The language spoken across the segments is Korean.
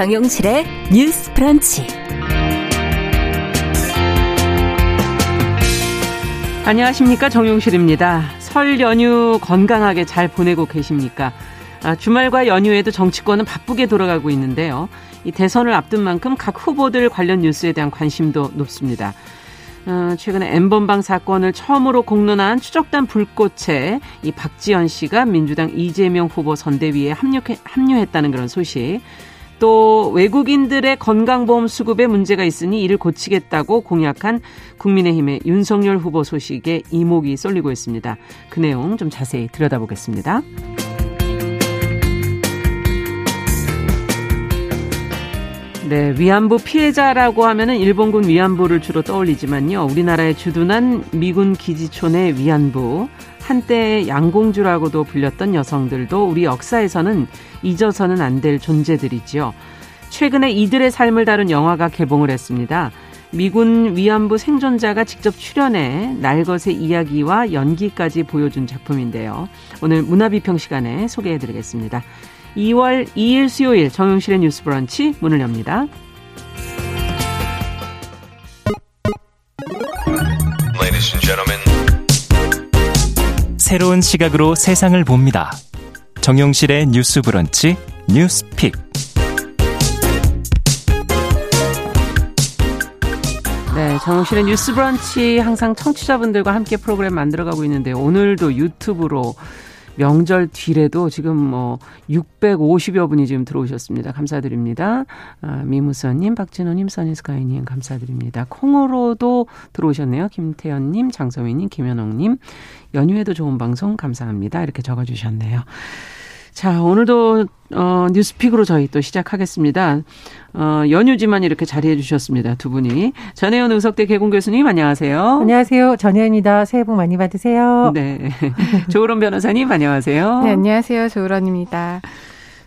정용실의 뉴스 프런치. 안녕하십니까. 정용실입니다. 설 연휴 건강하게 잘 보내고 계십니까? 아, 주말과 연휴에도 정치권은 바쁘게 돌아가고 있는데요. 이 대선을 앞둔 만큼 각 후보들 관련 뉴스에 대한 관심도 높습니다. 어, 최근에 엠번방 사건을 처음으로 공론한 추적단 불꽃에 이 박지연 씨가 민주당 이재명 후보 선대위에 합류했다는 그런 소식. 또 외국인들의 건강보험 수급에 문제가 있으니 이를 고치겠다고 공약한 국민의힘의 윤석열 후보 소식에 이목이 쏠리고 있습니다. 그 내용 좀 자세히 들여다보겠습니다. 네, 위안부 피해자라고 하면은 일본군 위안부를 주로 떠올리지만요. 우리나라에 주둔한 미군 기지촌의 위안부, 한때 양공주라고도 불렸던 여성들도 우리 역사에서는 잊어서는 안 될 존재들이지요. 최근에 이들의 삶을 다룬 영화가 개봉을 했습니다. 미군 위안부 생존자가 직접 출연해 날것의 이야기와 연기까지 보여준 작품인데요. 오늘 문화비평 시간에 소개해 드리겠습니다. 2월 2일 수요일 정용실의 뉴스 브런치 문을 엽니다. 새로운 시각으로 세상을 봅니다. 정용실의 뉴스 브런치 뉴스픽. 네, 정용실의 뉴스 브런치 항상 청취자분들과 함께 프로그램 만들어가고 있는데 오늘도 유튜브로 명절 뒤래도 지금 뭐 650여 분이 지금 들어오셨습니다. 감사드립니다. 아, 미무선님, 박진호님, 써니스카이님 감사드립니다. 콩으로도 들어오셨네요. 김태현님, 장서민님, 김현옥님. 연휴에도 좋은 방송 감사합니다. 이렇게 적어주셨네요. 자, 오늘도 어, 뉴스픽으로 저희 또 시작하겠습니다. 어, 연휴지만 이렇게 자리해 주셨습니다. 두 분이. 전혜연 의석대 개공 교수님 안녕하세요. 안녕하세요. 전혜연입니다. 새해 복 많이 받으세요. 네. 조으론 변호사님 안녕하세요. 네, 안녕하세요. 조으론입니다.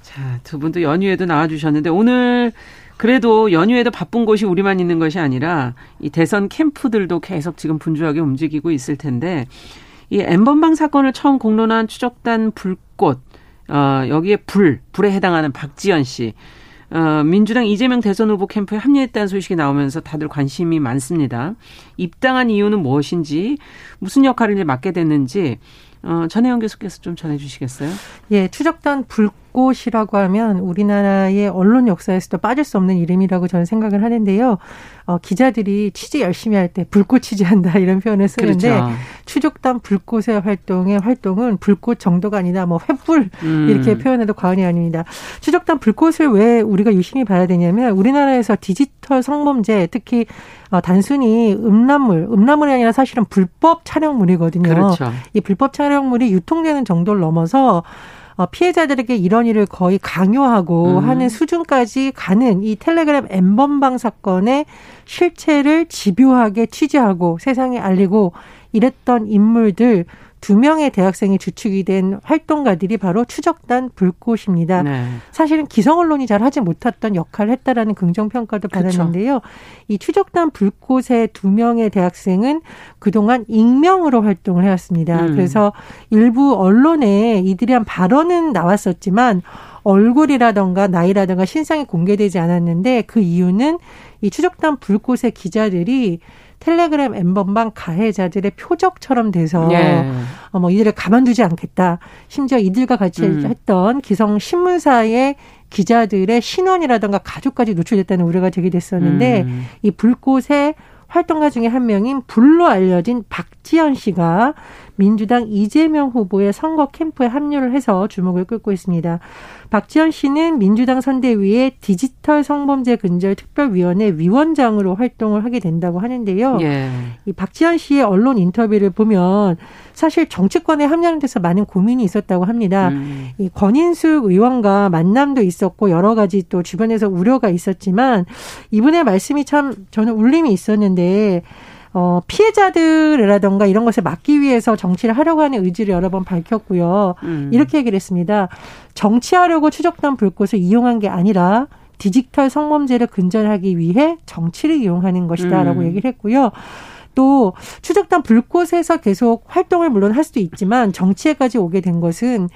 자, 두 분도 연휴에도 나와 주셨는데 오늘 그래도 연휴에도 바쁜 곳이 우리만 있는 것이 아니라 이 대선 캠프들도 계속 지금 분주하게 움직이고 있을 텐데 이 엠번방 사건을 처음 공론한 추적단 불꽃 어, 여기에 불, 불에 해당하는 박지연 씨. 어, 민주당 이재명 대선 후보 캠프에 합류했다는 소식이 나오면서 다들 관심이 많습니다. 입당한 이유는 무엇인지, 무슨 역할을 맡게 됐는지, 어, 전혜영 교수께서 좀 전해주시겠어요? 예, 추적단 불 꽃이라고 하면 우리나라의 언론 역사에서도 빠질 수 없는 이름이라고 저는 생각을 하는데요. 어, 기자들이 취재 열심히 할 때 불꽃 취재한다 이런 표현을 쓰는데 그렇죠. 추적단 불꽃의 활동의 활동은 불꽃 정도가 아니라 뭐 횃불 음. 이렇게 표현해도 과언이 아닙니다. 추적단 불꽃을 왜 우리가 유심히 봐야 되냐면 우리나라에서 디지털 성범죄 특히 어, 단순히 음란물, 음란물이 아니라 사실은 불법 촬영물이거든요. 그렇죠. 이 불법 촬영물이 유통되는 정도를 넘어서 어, 피해자들에게 이런 일을 거의 강요하고 음. 하는 수준까지 가는 이 텔레그램 엠번방 사건의 실체를 집요하게 취재하고 세상에 알리고 이랬던 인물들 두 명의 대학생이 주축이 된 활동가들이 바로 추적단 불꽃입니다. 네. 사실은 기성 언론이 잘 하지 못했던 역할을 했다라는 긍정 평가도 받았는데요. 그쵸. 이 추적단 불꽃의 두 명의 대학생은 그동안 익명으로 활동을 해왔습니다. 음. 그래서 일부 언론에 이들이 한 발언은 나왔었지만 얼굴이라던가 나이라던가 신상이 공개되지 않았는데 그 이유는 이 추적단 불꽃의 기자들이 텔레그램 엠번방 가해자들의 표적처럼 돼서 예. 어, 뭐 이들을 가만두지 않겠다. 심지어 이들과 같이 음. 했던 기성 신문사의 기자들의 신원이라든가 가족까지 노출됐다는 우려가 제기됐었는데 음. 이 불꽃의 활동가 중에 한 명인 불로 알려진 박지연 씨가 민주당 이재명 후보의 선거 캠프에 합류를 해서 주목을 끌고 있습니다. 박지원 씨는 민주당 선대위의 디지털 성범죄 근절 특별위원회 위원장으로 활동을 하게 된다고 하는데요. 예. 이 박지원 씨의 언론 인터뷰를 보면 사실 정치권에 합류하는 데서 많은 고민이 있었다고 합니다. 음. 이 권인숙 의원과 만남도 있었고 여러 가지 또 주변에서 우려가 있었지만 이분의 말씀이 참 저는 울림이 있었는데 어, 피해자들이라던가 이런 것을 막기 위해서 정치를 하려고 하는 의지를 여러 번 밝혔고요. 음. 이렇게 얘기를 했습니다. 정치하려고 추적단 불꽃을 이용한 게 아니라 디지털 성범죄를 근절하기 위해 정치를 이용하는 것이다라고 음. 얘기를 했고요. 또 추적단 불꽃에서 계속 활동을 물론 할 수도 있지만 정치에까지 오게 된 것은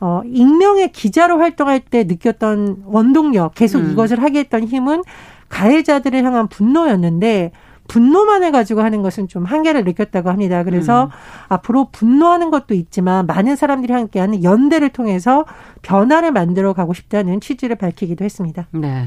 어, 익명의 기자로 활동할 때 느꼈던 원동력, 계속 음. 이것을 하게 했던 힘은 가해자들을 향한 분노였는데 분노만 해가지고 하는 것은 좀 한계를 느꼈다고 합니다. 그래서 음. 앞으로 분노하는 것도 있지만 많은 사람들이 함께하는 연대를 통해서 변화를 만들어 가고 싶다는 취지를 밝히기도 했습니다. 네.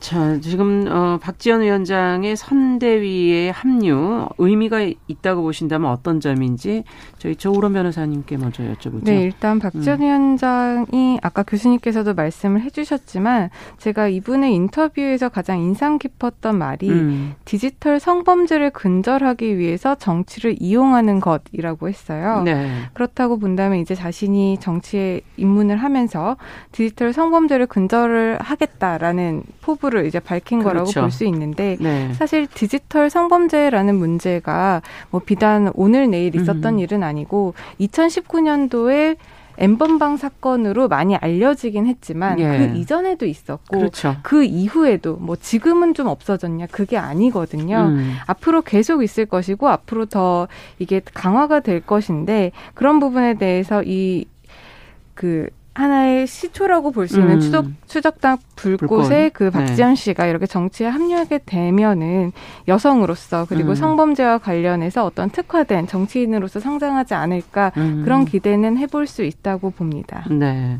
자, 지금 어 박지원 위원장의 선대위의 합류 의미가 있다고 보신다면 어떤 점인지 저희 조우론 변호사님께 먼저 여쭤보죠. 네, 일단 박지원 음. 위원장이 아까 교수님께서도 말씀을 해주셨지만 제가 이분의 인터뷰에서 가장 인상 깊었던 말이 음. 디지털 성범죄를 근절하기 위해서 정치를 이용하는 것이라고 했어요. 네. 그렇다고 본다면 이제 자신이 정치에 입문을 하면서 디지털 성범죄를 근절을 하겠다라는 포부 정도를 이제 밝힌 그렇죠. 거라고 볼 수 있는데 네. 사실 디지털 성범죄라는 문제가 뭐 비단 오늘 내일 있었던 음. 일은 아니고 2019년도에 엠번방 사건으로 많이 알려지긴 했지만 예. 그 이전에도 있었고 그렇죠. 그 이후에도 뭐 지금은 좀 없어졌냐 그게 아니거든요. 음. 앞으로 계속 있을 것이고 앞으로 더 이게 강화가 될 것인데 그런 부분에 대해서 이그 하나의 시초라고 볼 수 있는 음. 추적 추적당 불꽃의 불꽃. 그 네. 박지현 씨가 이렇게 정치에 합류하게 되면은 여성으로서 그리고 음. 성범죄와 관련해서 어떤 특화된 정치인으로서 성장하지 않을까 음. 그런 기대는 해볼 수 있다고 봅니다. 네.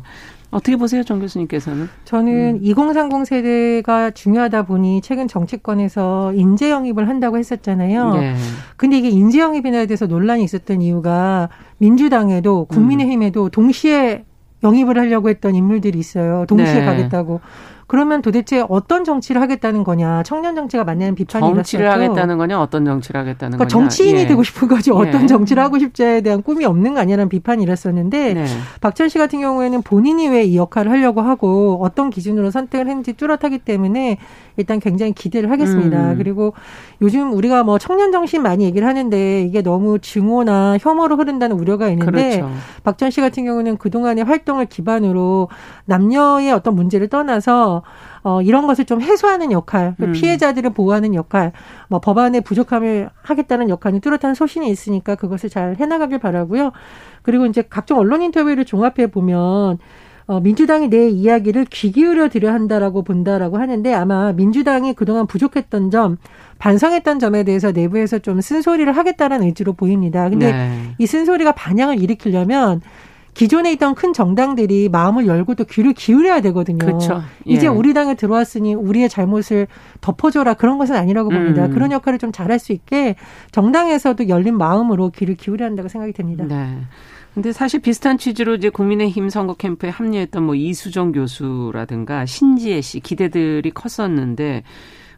어떻게 보세요, 정 교수님께서는? 저는 음. 2030 세대가 중요하다 보니 최근 정치권에서 인재 영입을 한다고 했었잖아요. 네. 근데 이게 인재 영입에 대해서 논란이 있었던 이유가 민주당에도 국민의힘에도 동시에 영입을 하려고 했던 인물들이 있어요. 동시에 네. 가겠다고. 그러면 도대체 어떤 정치를 하겠다는 거냐? 청년 정치가 맞냐는 비판이 정치를 일었었죠. 하겠다는 거냐? 어떤 정치를 하겠다는 그러니까 거냐? 정치인이 예. 되고 싶은 거지 어떤 예. 정치를 하고 싶지에 대한 꿈이 없는 거 아니냐는 비판이 일었었는데 네. 박천 씨 같은 경우에는 본인이 왜 이 역할을 하려고 하고 어떤 기준으로 선택을 했는지 뚜렷하기 때문에 일단 굉장히 기대를 하겠습니다. 음. 그리고 요즘 우리가 뭐 청년 정신 많이 얘기를 하는데 이게 너무 증오나 혐오로 흐른다는 우려가 있는데 그렇죠. 박전 씨 같은 경우는 그동안의 활동을 기반으로 남녀의 어떤 문제를 떠나서 어, 이런 것을 좀 해소하는 역할, 그 음. 피해자들을 보호하는 역할, 뭐 법안의 부족함을 하겠다는 역할은 뚜렷한 소신이 있으니까 그것을 잘 해나가길 바라고요. 그리고 이제 각종 언론 인터뷰를 종합해 보면 어, 민주당이 내 이야기를 귀 기울여 드려 한다라고 본다라고 하는데 아마 민주당이 그동안 부족했던 점, 반성했던 점에 대해서 내부에서 좀 쓴소리를 하겠다는 의지로 보입니다. 근데 네. 이 쓴소리가 반향을 일으키려면 기존에 있던 큰 정당들이 마음을 열고 또 귀를 기울여야 되거든요. 그렇죠. 예. 이제 우리 당에 들어왔으니 우리의 잘못을 덮어줘라 그런 것은 아니라고 봅니다. 음. 그런 역할을 좀 잘할 수 있게 정당에서도 열린 마음으로 귀를 기울여야 한다고 생각이 됩니다. 네. 근데 사실 비슷한 취지로 이제 국민의힘 선거 캠프에 합류했던 뭐 이수정 교수라든가 신지혜 씨 기대들이 컸었는데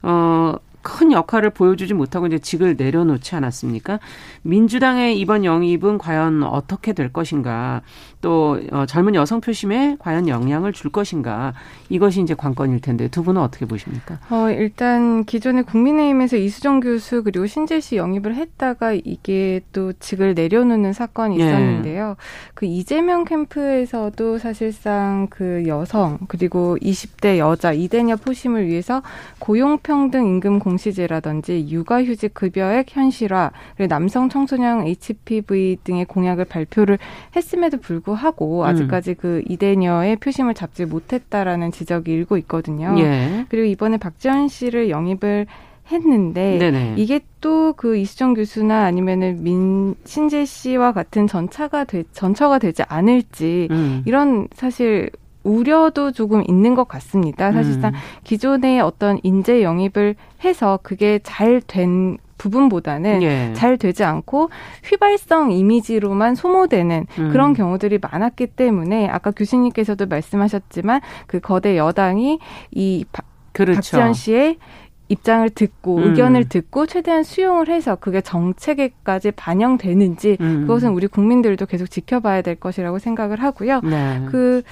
어 큰 역할을 보여주지 못하고 이제 직을 내려놓지 않았습니까? 민주당의 이번 영입은 과연 어떻게 될 것인가? 또 어, 젊은 여성 표심에 과연 영향을 줄 것인가? 이것이 이제 관건일 텐데 두 분은 어떻게 보십니까? 어, 일단 기존에 국민의힘에서 이수정 교수 그리고 신재 씨 영입을 했다가 이게 또 직을 내려놓는 사건이 예. 있었는데요. 예. 그 이재명 캠프에서도 사실상 그 여성 그리고 20대 여자 이대녀 포심을 위해서 고용평등 임금 공 공시제라든지 육아휴직 급여액 현실화, 그리고 남성 청소년 HPV 등의 공약을 발표를 했음에도 불구하고 음. 아직까지 그 이대녀의 표심을 잡지 못했다라는 지적이 일고 있거든요. 예. 그리고 이번에 박지원 씨를 영입을 했는데 네네. 이게 또 그 이수정 교수나 아니면은 민 신재 씨와 같은 전차가 되, 전처가 되지 않을지 음. 이런 사실 우려도 조금 있는 것 같습니다. 사실상 음. 기존의 어떤 인재 영입을 해서 그게 잘 된 부분보다는 예. 잘 되지 않고 휘발성 이미지로만 소모되는 음. 그런 경우들이 많았기 때문에 아까 교수님께서도 말씀하셨지만 그 거대 여당이 이 바, 그렇죠. 박지원 씨의 입장을 듣고 음. 의견을 듣고 최대한 수용을 해서 그게 정책에까지 반영되는지 음. 그것은 우리 국민들도 계속 지켜봐야 될 것이라고 생각을 하고요. 네. 그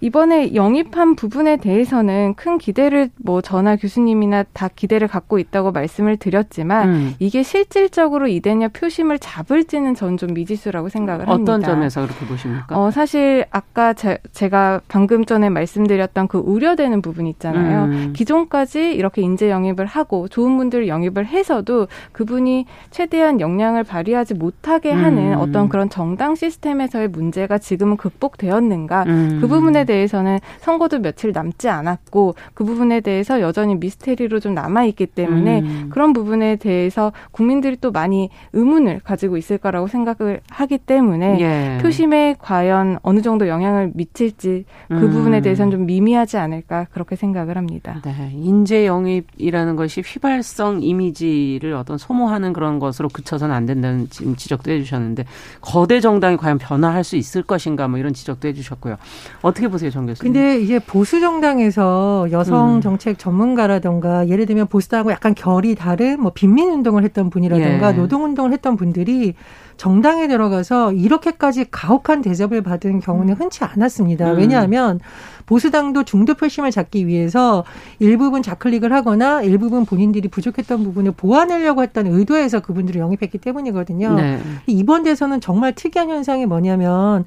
이번에 영입한 부분에 대해서는 큰 기대를 뭐 저나 교수님이나 다 기대를 갖고 있다고 말씀을 드렸지만 음. 이게 실질적으로 이대녀 표심을 잡을지는 전 좀 미지수라고 생각을 합니다. 어떤 점에서 그렇게 보십니까? 어, 사실 아까 제, 가 방금 전에 말씀드렸던 그 우려되는 부분 있잖아요. 음. 기존까지 이렇게 인재 영입을 하고 좋은 분들을 영입을 해서도 그분이 최대한 역량을 발휘하지 못하게 하는 음. 어떤 그런 정당 시스템에서의 문제가 지금은 극복되었는가 음. 그 부분에 대해 서는 선거도 며칠 남지 않았고 그 부분에 대해서 여전히 미스테리로 좀 남아 있기 때문에 음. 그런 부분에 대해서 국민들이 또 많이 의문을 가지고 있을 거라고 생각을 하기 때문에 예. 표심에 과연 어느 정도 영향을 미칠지 그 음. 부분에 대해서는 좀 미미하지 않을까 그렇게 생각을 합니다. 네, 인재 영입이라는 것이 휘발성 이미지를 어떤 소모하는 그런 것으로 그쳐서는 안 된다는 지적도 해주셨는데 거대 정당이 과연 변화할 수 있을 것인가 뭐 이런 지적도 해주셨고요. 어떻게 보세요, 정 교수님? 근데 이제 보수 정당에서 여성 음. 정책 전문가라던가 예를 들면 보수당하고 약간 결이 다른 뭐 빈민 운동을 했던 분이라던가 예. 노동 운동을 했던 분들이 정당에 들어가서 이렇게까지 가혹한 대접을 받은 경우는 음. 흔치 않았습니다. 음. 왜냐하면 보수당도 중도 표심을 잡기 위해서 일부분 좌클릭을 하거나 일부분 본인들이 부족했던 부분을 보완하려고 했던 의도에서 그분들을 영입했기 때문이거든요. 네. 이번 대선은 정말 특이한 현상이 뭐냐면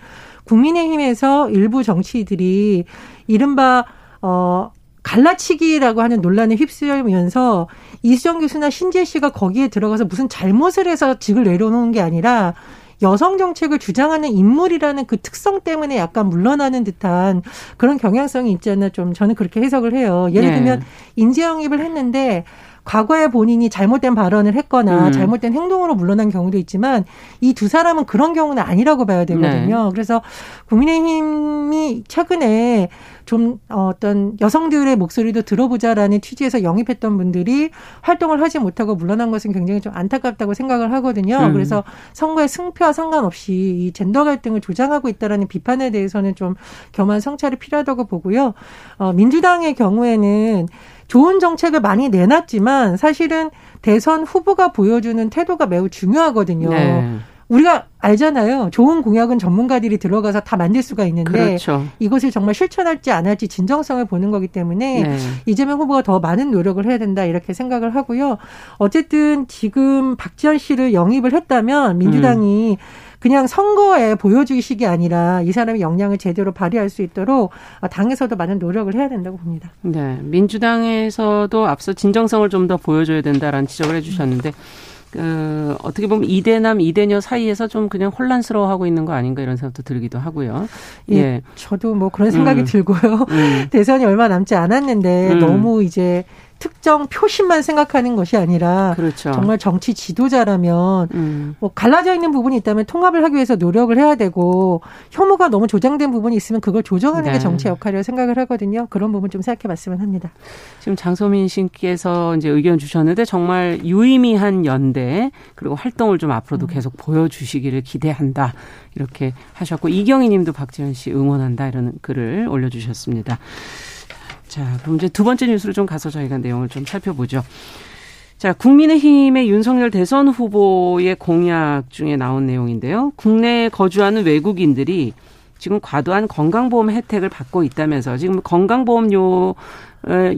국민의힘에서 일부 정치들이 이른바 어 갈라치기라고 하는 논란에 휩쓸면서 이수정 교수나 신재 씨가 거기에 들어가서 무슨 잘못을 해서 직을 내려놓은 게 아니라 여성 정책을 주장하는 인물이라는 그 특성 때문에 약간 물러나는 듯한 그런 경향성이 있지 않나 좀 저는 그렇게 해석을 해요. 예를 네. 들면 네. 인재 영입을 했는데 과거에 본인이 잘못된 발언을 했거나 음. 잘못된 행동으로 물러난 경우도 있지만 이 두 사람은 그런 경우는 아니라고 봐야 되거든요. 네. 그래서 국민의힘이 최근에 좀 어떤 여성들의 목소리도 들어보자라는 취지에서 영입했던 분들이 활동을 하지 못하고 물러난 것은 굉장히 좀 안타깝다고 생각을 하거든요. 음. 그래서 선거의 승패와 상관없이 이 젠더 갈등을 조장하고 있다라는 비판에 대해서는 좀 겸한 성찰이 필요하다고 보고요. 어, 민주당의 경우에는 좋은 정책을 많이 내놨지만 사실은 대선 후보가 보여주는 태도가 매우 중요하거든요. 네. 우리가 알잖아요. 좋은 공약은 전문가들이 들어가서 다 만들 수가 있는데 그렇죠. 이것을 정말 실천할지 안 할지 진정성을 보는 거기 때문에 네. 이재명 후보가 더 많은 노력을 해야 된다 이렇게 생각을 하고요. 어쨌든 지금 박지원 씨를 영입을 했다면 민주당이 음. 그냥 선거에 보여주기식이 아니라 이 사람의 역량을 제대로 발휘할 수 있도록 당에서도 많은 노력을 해야 된다고 봅니다. 네. 민주당에서도 앞서 진정성을 좀 더 보여줘야 된다라는 지적을 해주셨는데 그 어떻게 보면 이대남 이대녀 사이에서 좀 그냥 혼란스러워하고 있는 거 아닌가 이런 생각도 들기도 하고요. 예, 예. 저도 뭐 그런 생각이 음. 들고요. 음. 대선이 얼마 남지 않았는데 음. 너무 이제 특정 표심만 생각하는 것이 아니라 그렇죠. 정말 정치 지도자라면 음. 뭐 갈라져 있는 부분이 있다면 통합을 하기 위해서 노력을 해야 되고 혐오가 너무 조장된 부분이 있으면 그걸 조정하는 네. 게 정치 역할이라고 생각을 하거든요. 그런 부분 좀 생각해 봤으면 합니다. 지금 장소민 씨께서 이제 의견 주셨는데 정말 유의미한 연대 그리고 활동을 좀 앞으로도 음. 계속 보여주시기를 기대한다. 이렇게 하셨고 이경희 님도 박지현 씨 응원한다 이런 글을 올려주셨습니다. 자, 그럼 이제 두 번째 뉴스로 좀 가서 저희가 내용을 좀 살펴보죠. 자, 국민의힘의 윤석열 대선 후보의 공약 중에 나온 내용인데요. 국내에 거주하는 외국인들이 지금 과도한 건강보험 혜택을 받고 있다면서 지금 건강보험료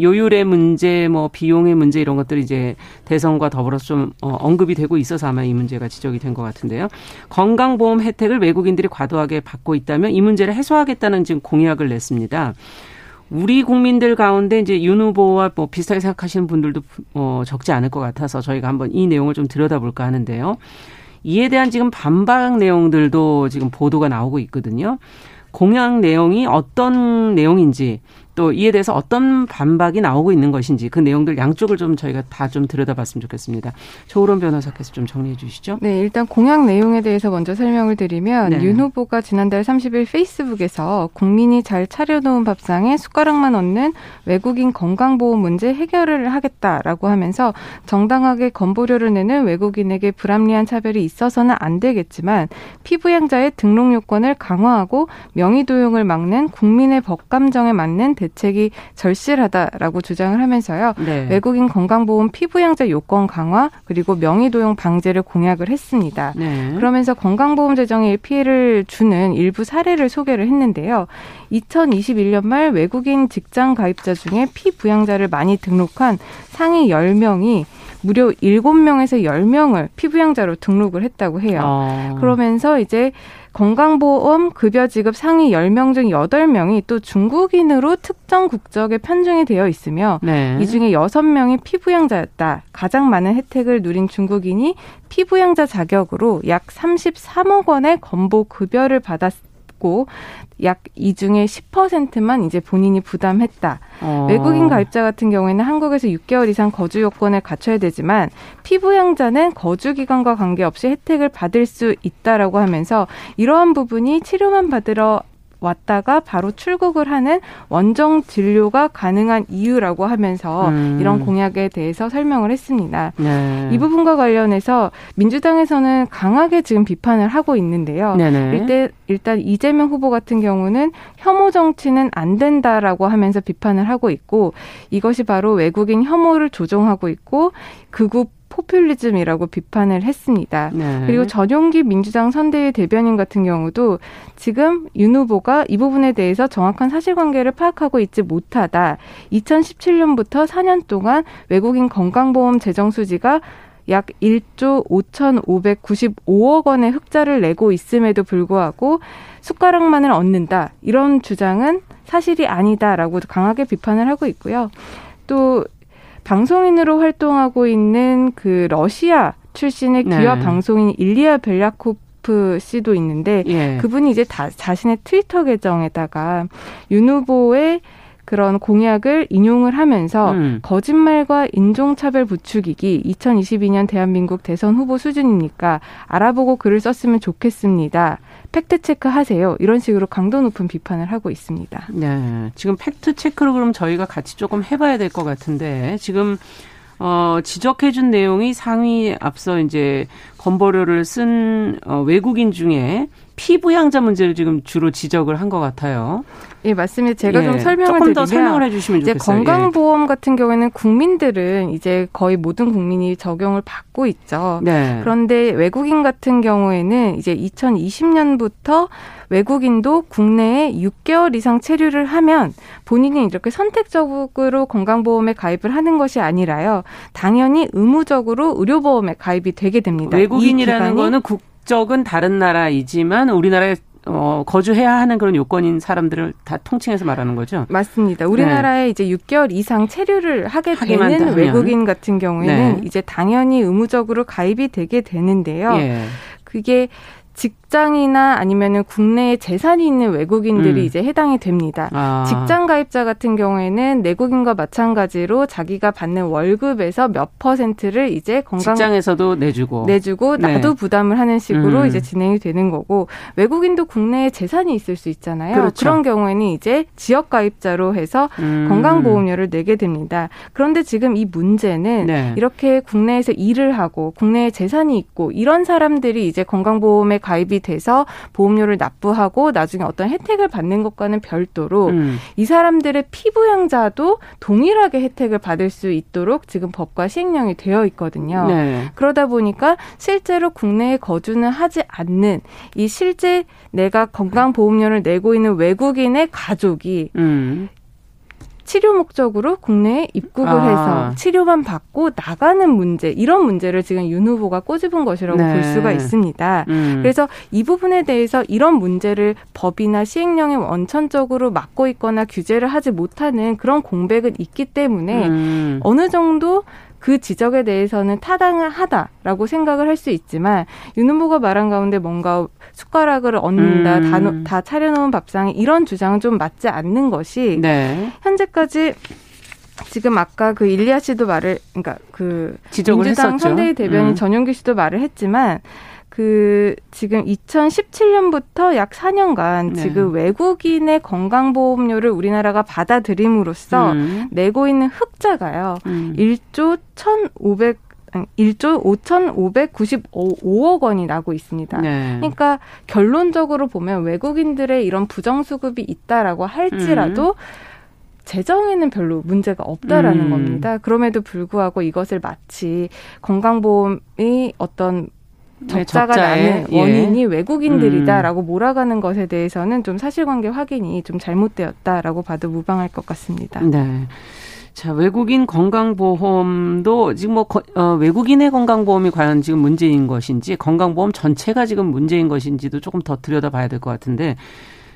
요율의 문제, 뭐 비용의 문제 이런 것들이 이제 대선과 더불어서 좀 어, 언급이 되고 있어서 아마 이 문제가 지적이 된 것 같은데요. 건강보험 혜택을 외국인들이 과도하게 받고 있다면 이 문제를 해소하겠다는 지금 공약을 냈습니다. 우리 국민들 가운데 이제 윤 후보와 뭐 비슷하게 생각하시는 분들도 어 적지 않을 것 같아서 저희가 한번 이 내용을 좀 들여다볼까 하는데요. 이에 대한 지금 반박 내용들도 지금 보도가 나오고 있거든요. 공약 내용이 어떤 내용인지 또 이에 대해서 어떤 반박이 나오고 있는 것인지 그 내용들 양쪽을 좀 저희가 다 좀 들여다봤으면 좋겠습니다. 조으론 변호사께서 좀 정리해 주시죠. 네, 일단 공약 내용에 대해서 먼저 설명을 드리면 네. 윤 후보가 지난달 30일 페이스북에서 국민이 잘 차려놓은 밥상에 숟가락만 얹는 외국인 건강보험 문제 해결을 하겠다라고 하면서 정당하게 건보료를 내는 외국인에게 불합리한 차별이 있어서는 안 되겠지만 피부양자의 등록 요건을 강화하고 명의 도용을 막는 국민의 법감정에 맞는 대 대책이 절실하다라고 주장을 하면서요. 네. 외국인 건강보험 피부양자 요건 강화 그리고 명의도용 방제를 공약을 했습니다. 네. 그러면서 건강보험 재정에 피해를 주는 일부 사례를 소개를 했는데요. 2021년 말 외국인 직장 가입자 중에 피부양자를 많이 등록한 상위 10명이 무려 7명에서 10명을 피부양자로 등록을 했다고 해요. 어. 그러면서 이제 건강보험 급여 지급 상위 10명 중 8명이 또 중국인으로 특정 국적에 편중이 되어 있으며 네. 이 중에 6명이 피부양자였다. 가장 많은 혜택을 누린 중국인이 피부양자 자격으로 약 33억 원의 건보 급여를 받았 고 약 이 중에 10%만 이제 본인이 부담했다. 어. 외국인 가입자 같은 경우에는 한국에서 6개월 이상 거주 요건을 갖춰야 되지만 피부양자는 거주 기간과 관계없이 혜택을 받을 수 있다라고 하면서 이러한 부분이 치료만 받으러 왔다가 바로 출국을 하는 원정 진료가 가능한 이유라고 하면서 음. 이런 공약에 대해서 설명을 했습니다. 네. 이 부분과 관련해서 민주당에서는 강하게 지금 비판을 하고 있는데요. 네네. 일단, 일단 이재명 후보 같은 경우는 혐오 정치는 안 된다라고 하면서 비판을 하고 있고 이것이 바로 외국인 혐오를 조종하고 있고 극우 포퓰리즘이라고 비판을 했습니다. 네. 그리고 전용기 민주당 선대위 대변인 같은 경우도 지금 윤 후보가 이 부분에 대해서 정확한 사실관계를 파악하고 있지 못하다. 2017년부터 4년 동안 외국인 건강보험 재정 수지가 약 1조 5,595억 원의 흑자를 내고 있음에도 불구하고 숟가락만을 얻는다. 이런 주장은 사실이 아니다라고 강하게 비판을 하고 있고요. 또 방송인으로 활동하고 있는 그 러시아 출신의 네. 귀화 방송인 일리아 벨야코프 씨도 있는데 예. 그분이 이제 다, 자신의 트위터 계정에다가 윤 후보의 그런 공약을 인용을 하면서 음. 거짓말과 인종차별 부추기기 2022년 대한민국 대선 후보 수준이니까 알아보고 글을 썼으면 좋겠습니다. 팩트 체크 하세요. 이런 식으로 강도 높은 비판을 하고 있습니다. 네. 지금 팩트 체크를 그럼 저희가 같이 조금 해봐야 될 것 같은데 지금 어, 지적해준 내용이 상위 앞서 이제 건보료를 쓴 어, 외국인 중에 피부양자 문제를 지금 주로 지적을 한 것 같아요. 예, 맞습니다. 제가 예, 좀 설명을 조금 더 설명을 해주시면 이제 좋겠어요. 예. 건강보험 같은 경우에는 국민들은 이제 거의 모든 국민이 적용을 받고 있죠. 네. 그런데 외국인 같은 경우에는 이제 2020년부터 외국인도 국내에 6개월 이상 체류를 하면 본인이 이렇게 선택적으로 건강보험에 가입을 하는 것이 아니라요. 당연히 의무적으로 의료보험에 가입이 되게 됩니다. 이 외국인이라는 거는 국 적은 다른 나라이지만 우리나라에 어, 거주해야 하는 그런 요건인 사람들을 다 통칭해서 말하는 거죠. 맞습니다. 우리나라에 이제 6개월 이상 체류를 하게 되는. 외국인 같은 경우에는 네. 이제 당연히 의무적으로 가입이 되게 되는데요. 예. 그게 직 장이나 아니면은 국내에 재산이 있는 외국인들이 음. 이제 해당이 됩니다. 아. 직장 가입자 같은 경우에는 내국인과 마찬가지로 자기가 받는 월급에서 몇 퍼센트를 이제 건강 직장에서도 내주고. 내주고 네. 나도 부담을 하는 식으로 음. 이제 진행이 되는 거고 외국인도 국내에 재산이 있을 수 있잖아요. 그렇죠. 런 경우에는 이제 지역 가입자로 해서 음. 건강보험료를 내게 됩니다. 그런데 지금 이 문제는 네. 이렇게 국내에서 일을 하고 국내에 재산이 있고 이런 사람들이 이제 건강보험에 가입이 돼서 보험료를 납부하고 나중에 어떤 혜택을 받는 것과는 별도로 음. 이 사람들의 피부양자도 동일하게 혜택을 받을 수 있도록 지금 법과 시행령이 되어 있거든요. 네. 그러다 보니까 실제로 국내에 거주는 하지 않는 이 실제 내가 건강보험료를 내고 있는 외국인의 가족이 음. 치료 목적으로 국내에 입국을 아. 해서 치료만 받고 나가는 문제 이런 문제를 지금 윤 후보가 꼬집은 것이라고 네. 볼 수가 있습니다. 음. 그래서 이 부분에 대해서 이런 문제를 법이나 시행령에 원천적으로 막고 있거나 규제를 하지 못하는 그런 공백은 있기 때문에 음. 어느 정도 그 지적에 대해서는 타당하다라고 생각을 할 수 있지만 윤 후보가 말한 가운데 뭔가 숟가락을 얹는다, 음. 다, 놓- 다 차려놓은 밥상에 이런 주장은 좀 맞지 않는 것이 네. 현재까지 지금 아까 그 일리아 씨도 말을 그러니까 그 지적을 민주당 했었죠. 선대위 대변인 음. 전용기 씨도 말을 했지만 그 지금 2017년부터 약 4년간 네. 지금 외국인의 건강보험료를 우리나라가 받아들임으로써 음. 내고 있는 흑자가요. 음. 1조 1,500 아니, 1조 5,595억 원이 나고 있습니다. 네. 그러니까 결론적으로 보면 외국인들의 이런 부정수급이 있다라고 할지라도 재정에는 별로 문제가 없다라는 음. 겁니다. 그럼에도 불구하고 이것을 마치 건강보험이 어떤 네, 적자가 나는 예. 원인이 외국인들이다라고 음. 몰아가는 것에 대해서는 좀 사실관계 확인이 좀 잘못되었다라고 봐도 무방할 것 같습니다. 네. 자, 외국인 건강보험도 지금 뭐, 어, 외국인의 건강보험이 과연 지금 문제인 것인지, 건강보험 전체가 지금 문제인 것인지도 조금 더 들여다 봐야 될 것 같은데,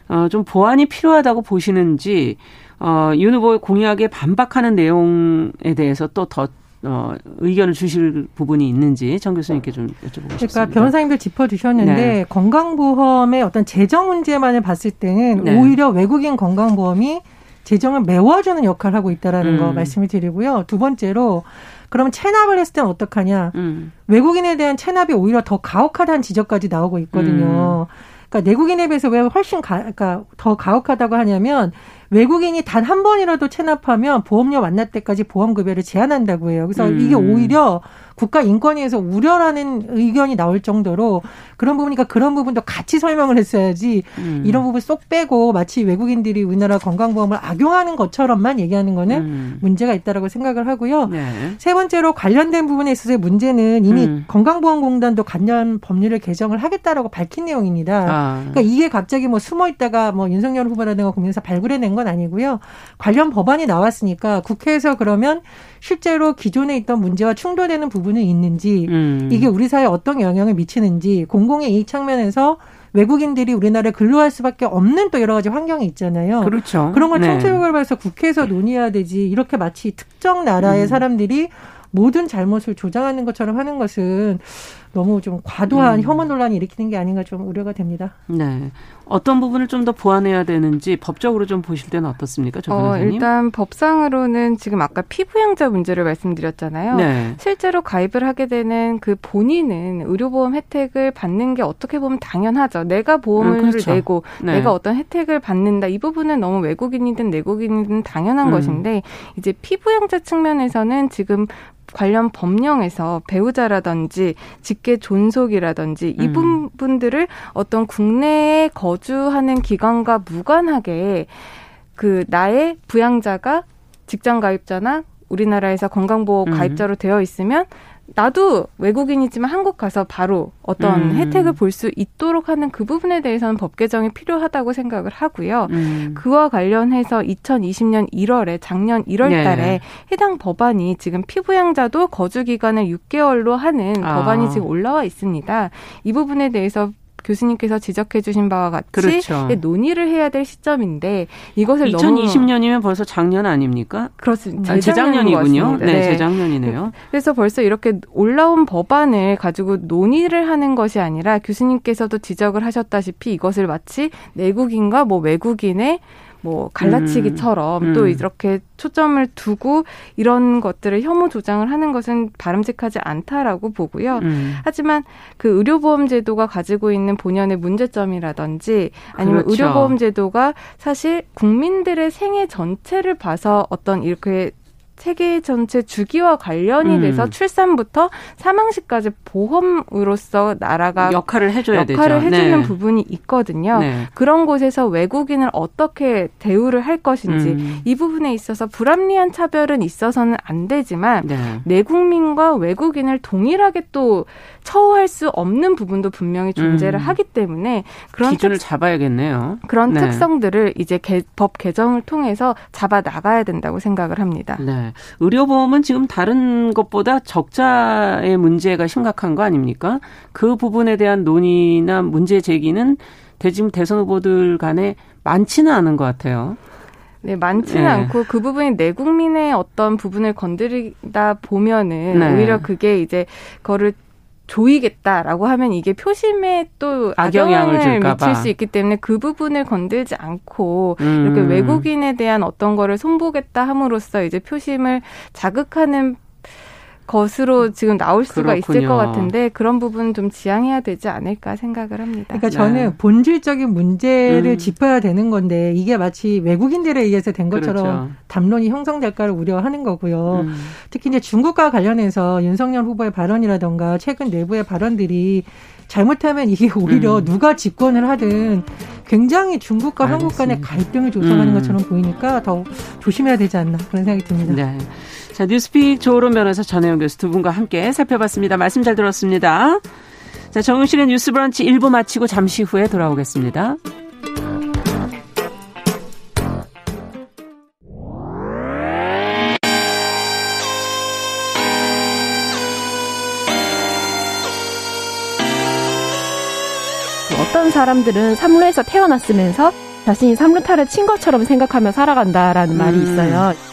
어, 좀 보완이 필요하다고 보시는지, 어, 윤 후보의 공약에 반박하는 내용에 대해서 또 더 어, 의견을 주실 부분이 있는지 정 교수님께 좀 여쭤보고 그러니까 싶습니다. 변호사님들 짚어주셨는데 네. 건강보험의 어떤 재정 문제만을 봤을 때는 네. 오히려 외국인 건강보험이 재정을 메워주는 역할을 하고 있다라는 음. 거 말씀을 드리고요. 두 번째로 그러면 체납을 했을 때는 어떡하냐. 음. 외국인에 대한 체납이 오히려 더 가혹하다는 지적까지 나오고 있거든요. 음. 그러니까 내국인에 비해서 왜 훨씬 가, 그러니까 더 가혹하다고 하냐면 외국인이 단 한 번이라도 체납하면 보험료 만날 때까지 보험급여를 제한한다고 해요. 그래서 음. 이게 오히려 국가인권위에서 우려라는 의견이 나올 정도로 그런 부분이니까 그런 부분도 같이 설명을 했어야지 음. 이런 부분 쏙 빼고 마치 외국인들이 우리나라 건강보험을 악용하는 것처럼만 얘기하는 거는 음. 문제가 있다라고 생각을 하고요. 네. 세 번째로 관련된 부분에 있어서의 문제는 이미 음. 건강보험공단도 관련 법률을 개정을 하겠다라고 밝힌 내용입니다. 아. 그러니까 이게 갑자기 뭐 숨어 있다가 뭐 윤석열 후보라든가 국민사 발굴해낸 건 아니고요. 관련 법안이 나왔으니까 국회에서 그러면 실제로 기존에 있던 문제와 충돌되는 부분은 있는지 음. 이게 우리 사회에 어떤 영향을 미치는지 공공의 이익 측면에서 외국인들이 우리나라에 근로할 수밖에 없는 또 여러 가지 환경이 있잖아요. 그렇죠. 그런 걸 네. 청소력을 봐서 국회에서 논의해야 되지. 이렇게 마치 특정 나라의 음. 사람들이 모든 잘못을 조장하는 것처럼 하는 것은 너무 좀 과도한 음. 혐오 논란이 일으키는 게 아닌가 좀 우려가 됩니다. 네. 어떤 부분을 좀 더 보완해야 되는지 법적으로 좀 보실 때는 어떻습니까, 조 어, 일단 법상으로는 지금 아까 피부양자 문제를 말씀드렸잖아요. 네. 실제로 가입을 하게 되는 그 본인은 의료보험 혜택을 받는 게 어떻게 보면 당연하죠. 내가 보험을 음, 그렇죠. 내고 네. 내가 어떤 혜택을 받는다. 이 부분은 너무 외국인이든 내국인이든 당연한 음. 것인데 이제 피부양자 측면에서는 지금 관련 법령에서 배우자라든지 직계 존속이라든지 이 음. 부분들을 어떤 국내에 거주하는 기관과 무관하게 그 나의 부양자가 직장 가입자나 우리나라에서 건강보호 음. 가입자로 되어 있으면 나도 외국인이지만 한국 가서 바로 어떤 음. 혜택을 볼 수 있도록 하는 그 부분에 대해서는 법 개정이 필요하다고 생각을 하고요. 음. 그와 관련해서 2020년 1월에 작년 1월 달에 네. 해당 법안이 지금 피부양자도 거주 기간을 6개월로 하는 아. 법안이 지금 올라와 있습니다. 이 부분에 대해서 교수님께서 지적해 주신 바와 같이 그렇죠. 논의를 해야 될 시점인데 이것을 2020년이면 벌써 작년 아닙니까? 그렇습니다. 아, 재작년이군요. 네, 네, 재작년이네요. 그래서 벌써 이렇게 올라온 법안을 가지고 논의를 하는 것이 아니라 교수님께서도 지적을 하셨다시피 이것을 마치 내국인과 뭐 외국인의 뭐 갈라치기처럼 음. 또 음. 이렇게 초점을 두고 이런 것들을 혐오 조장을 하는 것은 바람직하지 않다라고 보고요. 음. 하지만 그 의료보험 제도가 가지고 있는 본연의 문제점이라든지 아니면 그렇죠. 의료보험 제도가 사실 국민들의 생애 전체를 봐서 어떤 이렇게 세계 전체 주기와 관련이 음. 돼서 출산부터 사망시까지 보험으로서 나라가 역할을 해줘야 역할을 되죠. 해주는 네. 부분이 있거든요. 네. 그런 곳에서 외국인을 어떻게 대우를 할 것인지 음. 이 부분에 있어서 불합리한 차별은 있어서는 안 되지만 네. 내국민과 외국인을 동일하게 또 처우할 수 없는 부분도 분명히 존재를 음. 하기 때문에 그런 기준을 특, 잡아야겠네요. 그런 네. 특성들을 이제 개, 법 개정을 통해서 잡아 나가야 된다고 생각을 합니다. 네. 의료보험은 지금 다른 것보다 적자의 문제가 심각한 거 아닙니까? 그 부분에 대한 논의나 문제 제기는 지금 대선 후보들 간에 많지는 않은 것 같아요. 네, 많지는 네. 않고 그 부분이 내 국민의 어떤 부분을 건드리다 보면은 네. 오히려 그게 이제 거를 조이겠다라고 하면 이게 표심에 또 악영향을 미칠 수 있기 때문에 그 부분을 건들지 않고 음. 이렇게 외국인에 대한 어떤 거를 손보겠다 함으로써 이제 표심을 자극하는 것으로 지금 나올 수가 그렇군요. 있을 것 같은데 그런 부분 좀 지양해야 되지 않을까 생각을 합니다. 그러니까 저는 네. 본질적인 문제를 음. 짚어야 되는 건데 이게 마치 외국인들에 의해서 된 것처럼 그렇죠. 담론이 형성될까를 우려하는 거고요. 음. 특히 이제 중국과 관련해서 윤석열 후보의 발언이라던가 최근 내부의 발언들이 잘못하면 이게 오히려 음. 누가 집권을 하든 굉장히 중국과 알겠습니다. 한국 간의 갈등을 조성하는 음. 것처럼 보이니까 더 조심해야 되지 않나 그런 생각이 듭니다. 네. 자, 뉴스픽 조론 변호사 전혜영 교수 두 분과 함께 살펴봤습니다. 말씀 잘 들었습니다. 자, 정용실의 뉴스 브런치 1부 마치고 잠시 후에 돌아오겠습니다. 어떤 사람들은 삼루에서 태어났으면서 자신이 삼루타를 친 것처럼 생각하며 살아간다라는 음. 말이 있어요.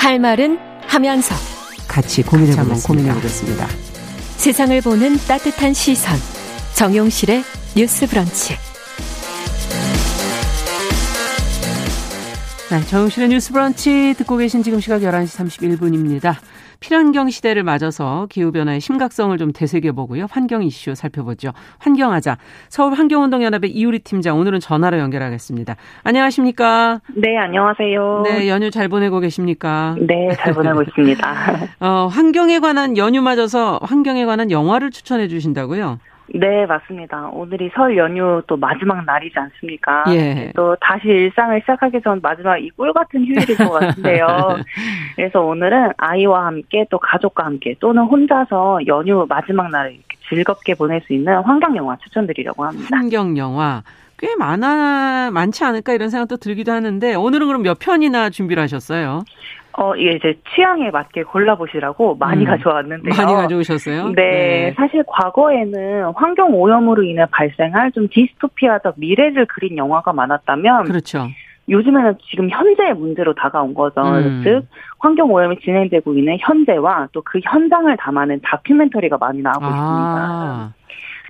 할 말은 하면서 같이 고민해 보면 고민해 보겠습니다. 세상을 보는 따뜻한 시선. 정용실의 뉴스 브런치. 네, 정용실의 뉴스 브런치 듣고 계신 지금 시각 11시 31분입니다. 필환경 시대를 맞아서 기후변화의 심각성을 좀 되새겨보고요. 환경 이슈 살펴보죠. 환경하자. 서울환경운동연합의 이우리 팀장 오늘은 전화로 연결하겠습니다. 안녕하십니까? 네, 안녕하세요. 네, 연휴 잘 보내고 계십니까? 네, 잘 보내고 있습니다. 어, 환경에 관한 연휴 맞아서 환경에 관한 영화를 추천해 주신다고요? 네, 맞습니다. 오늘이 설 연휴 또 마지막 날이지 않습니까? 예. 또 다시 일상을 시작하기 전 마지막 이 꿀 같은 휴일일 것 같은데요. 그래서 오늘은 아이와 함께 또 가족과 함께 또는 혼자서 연휴 마지막 날을 이렇게 즐겁게 보낼 수 있는 환경 영화 추천드리려고 합니다. 환경 영화. 꽤 많아 많지 않을까 이런 생각도 들기도 하는데 오늘은 그럼 몇 편이나 준비를 하셨어요? 어, 이게 이제 취향에 맞게 골라보시라고 많이 음, 가져왔는데요. 많이 가져오셨어요? 네, 네, 사실 과거에는 환경 오염으로 인해 발생할 좀 디스토피아적 미래를 그린 영화가 많았다면. 그렇죠. 요즘에는 지금 현재의 문제로 다가온 거죠. 음. 즉, 환경 오염이 진행되고 있는 현재와 또 그 현장을 담아낸 다큐멘터리가 많이 나오고 아. 있습니다.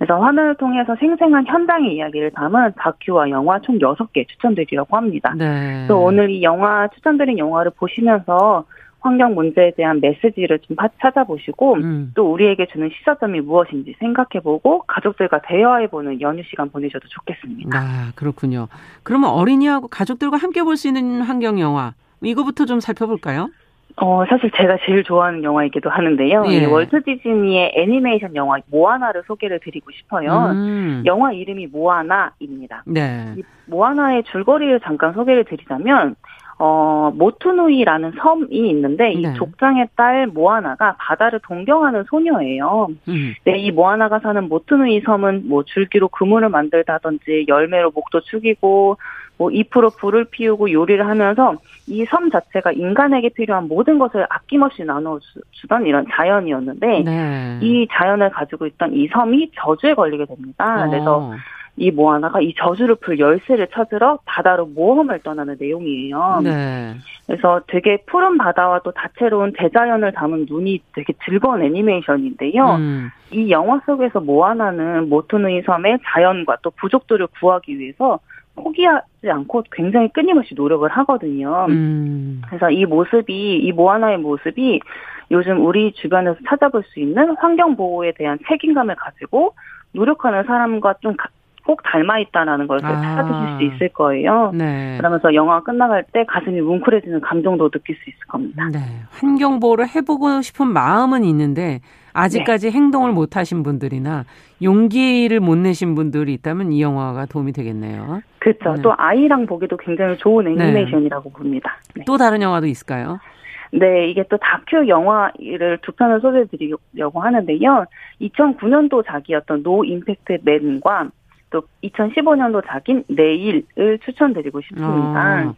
그래서 화면을 통해서 생생한 현장의 이야기를 담은 다큐와 영화 총 6개 추천드리려고 합니다. 네. 또 오늘 이 영화 추천드린 영화를 보시면서 환경 문제에 대한 메시지를 좀 찾아보시고 음. 또 우리에게 주는 시사점이 무엇인지 생각해보고 가족들과 대화해보는 연휴 시간 보내셔도 좋겠습니다. 아 그렇군요. 그러면 어린이하고 가족들과 함께 볼 수 있는 환경 영화 이거부터 좀 살펴볼까요? 어, 사실 제가 제일 좋아하는 영화이기도 하는데요. 예. 월트 디즈니의 애니메이션 영화 모아나를 소개를 드리고 싶어요. 음. 영화 이름이 모아나입니다. 네. 모아나의 줄거리를 잠깐 소개를 드리자면 어, 모투누이라는 섬이 있는데 이 네. 족장의 딸 모아나가 바다를 동경하는 소녀예요. 음. 네, 이 모아나가 사는 모투누이 섬은 뭐 줄기로 그물을 만들다든지 열매로 목도 축이고 뭐 잎으로 불을 피우고 요리를 하면서 이 섬 자체가 인간에게 필요한 모든 것을 아낌없이 나눠주던 이런 자연이었는데 네. 이 자연을 가지고 있던 이 섬이 저주에 걸리게 됩니다. 어. 그래서 이 모아나가 이 저주를 풀 열쇠를 찾으러 바다로 모험을 떠나는 내용이에요. 네. 그래서 되게 푸른 바다와 또 다채로운 대자연을 담은 눈이 되게 즐거운 애니메이션인데요. 음. 이 영화 속에서 모아나는 모토누이 섬의 자연과 또 부족들을 구하기 위해서 포기하지 않고 굉장히 끊임없이 노력을 하거든요. 음. 그래서 이 모습이 이 모아나의 모습이 요즘 우리 주변에서 찾아볼 수 있는 환경 보호에 대한 책임감을 가지고 노력하는 사람과 좀 꼭 닮아 있다라는 걸 아. 찾아주실 수 있을 거예요. 네. 그러면서 영화 끝나갈 때 가슴이 뭉클해지는 감정도 느낄 수 있을 겁니다. 네. 환경 보호를 해보고 싶은 마음은 있는데 아직까지 네. 행동을 못 하신 분들이나 용기를 못 내신 분들이 있다면 이 영화가 도움이 되겠네요. 그렇죠. 네. 또 아이랑 보기도 굉장히 좋은 네. 애니메이션이라고 네. 봅니다. 또 다른 영화도 있을까요? 네, 이게 또 다큐 영화를 두 편을 소개해 드리려고 하는데요. 2009년도 작이었던 No Impact Man과 또 2015년도 작인 내일을 추천드리고 싶습니다. 아.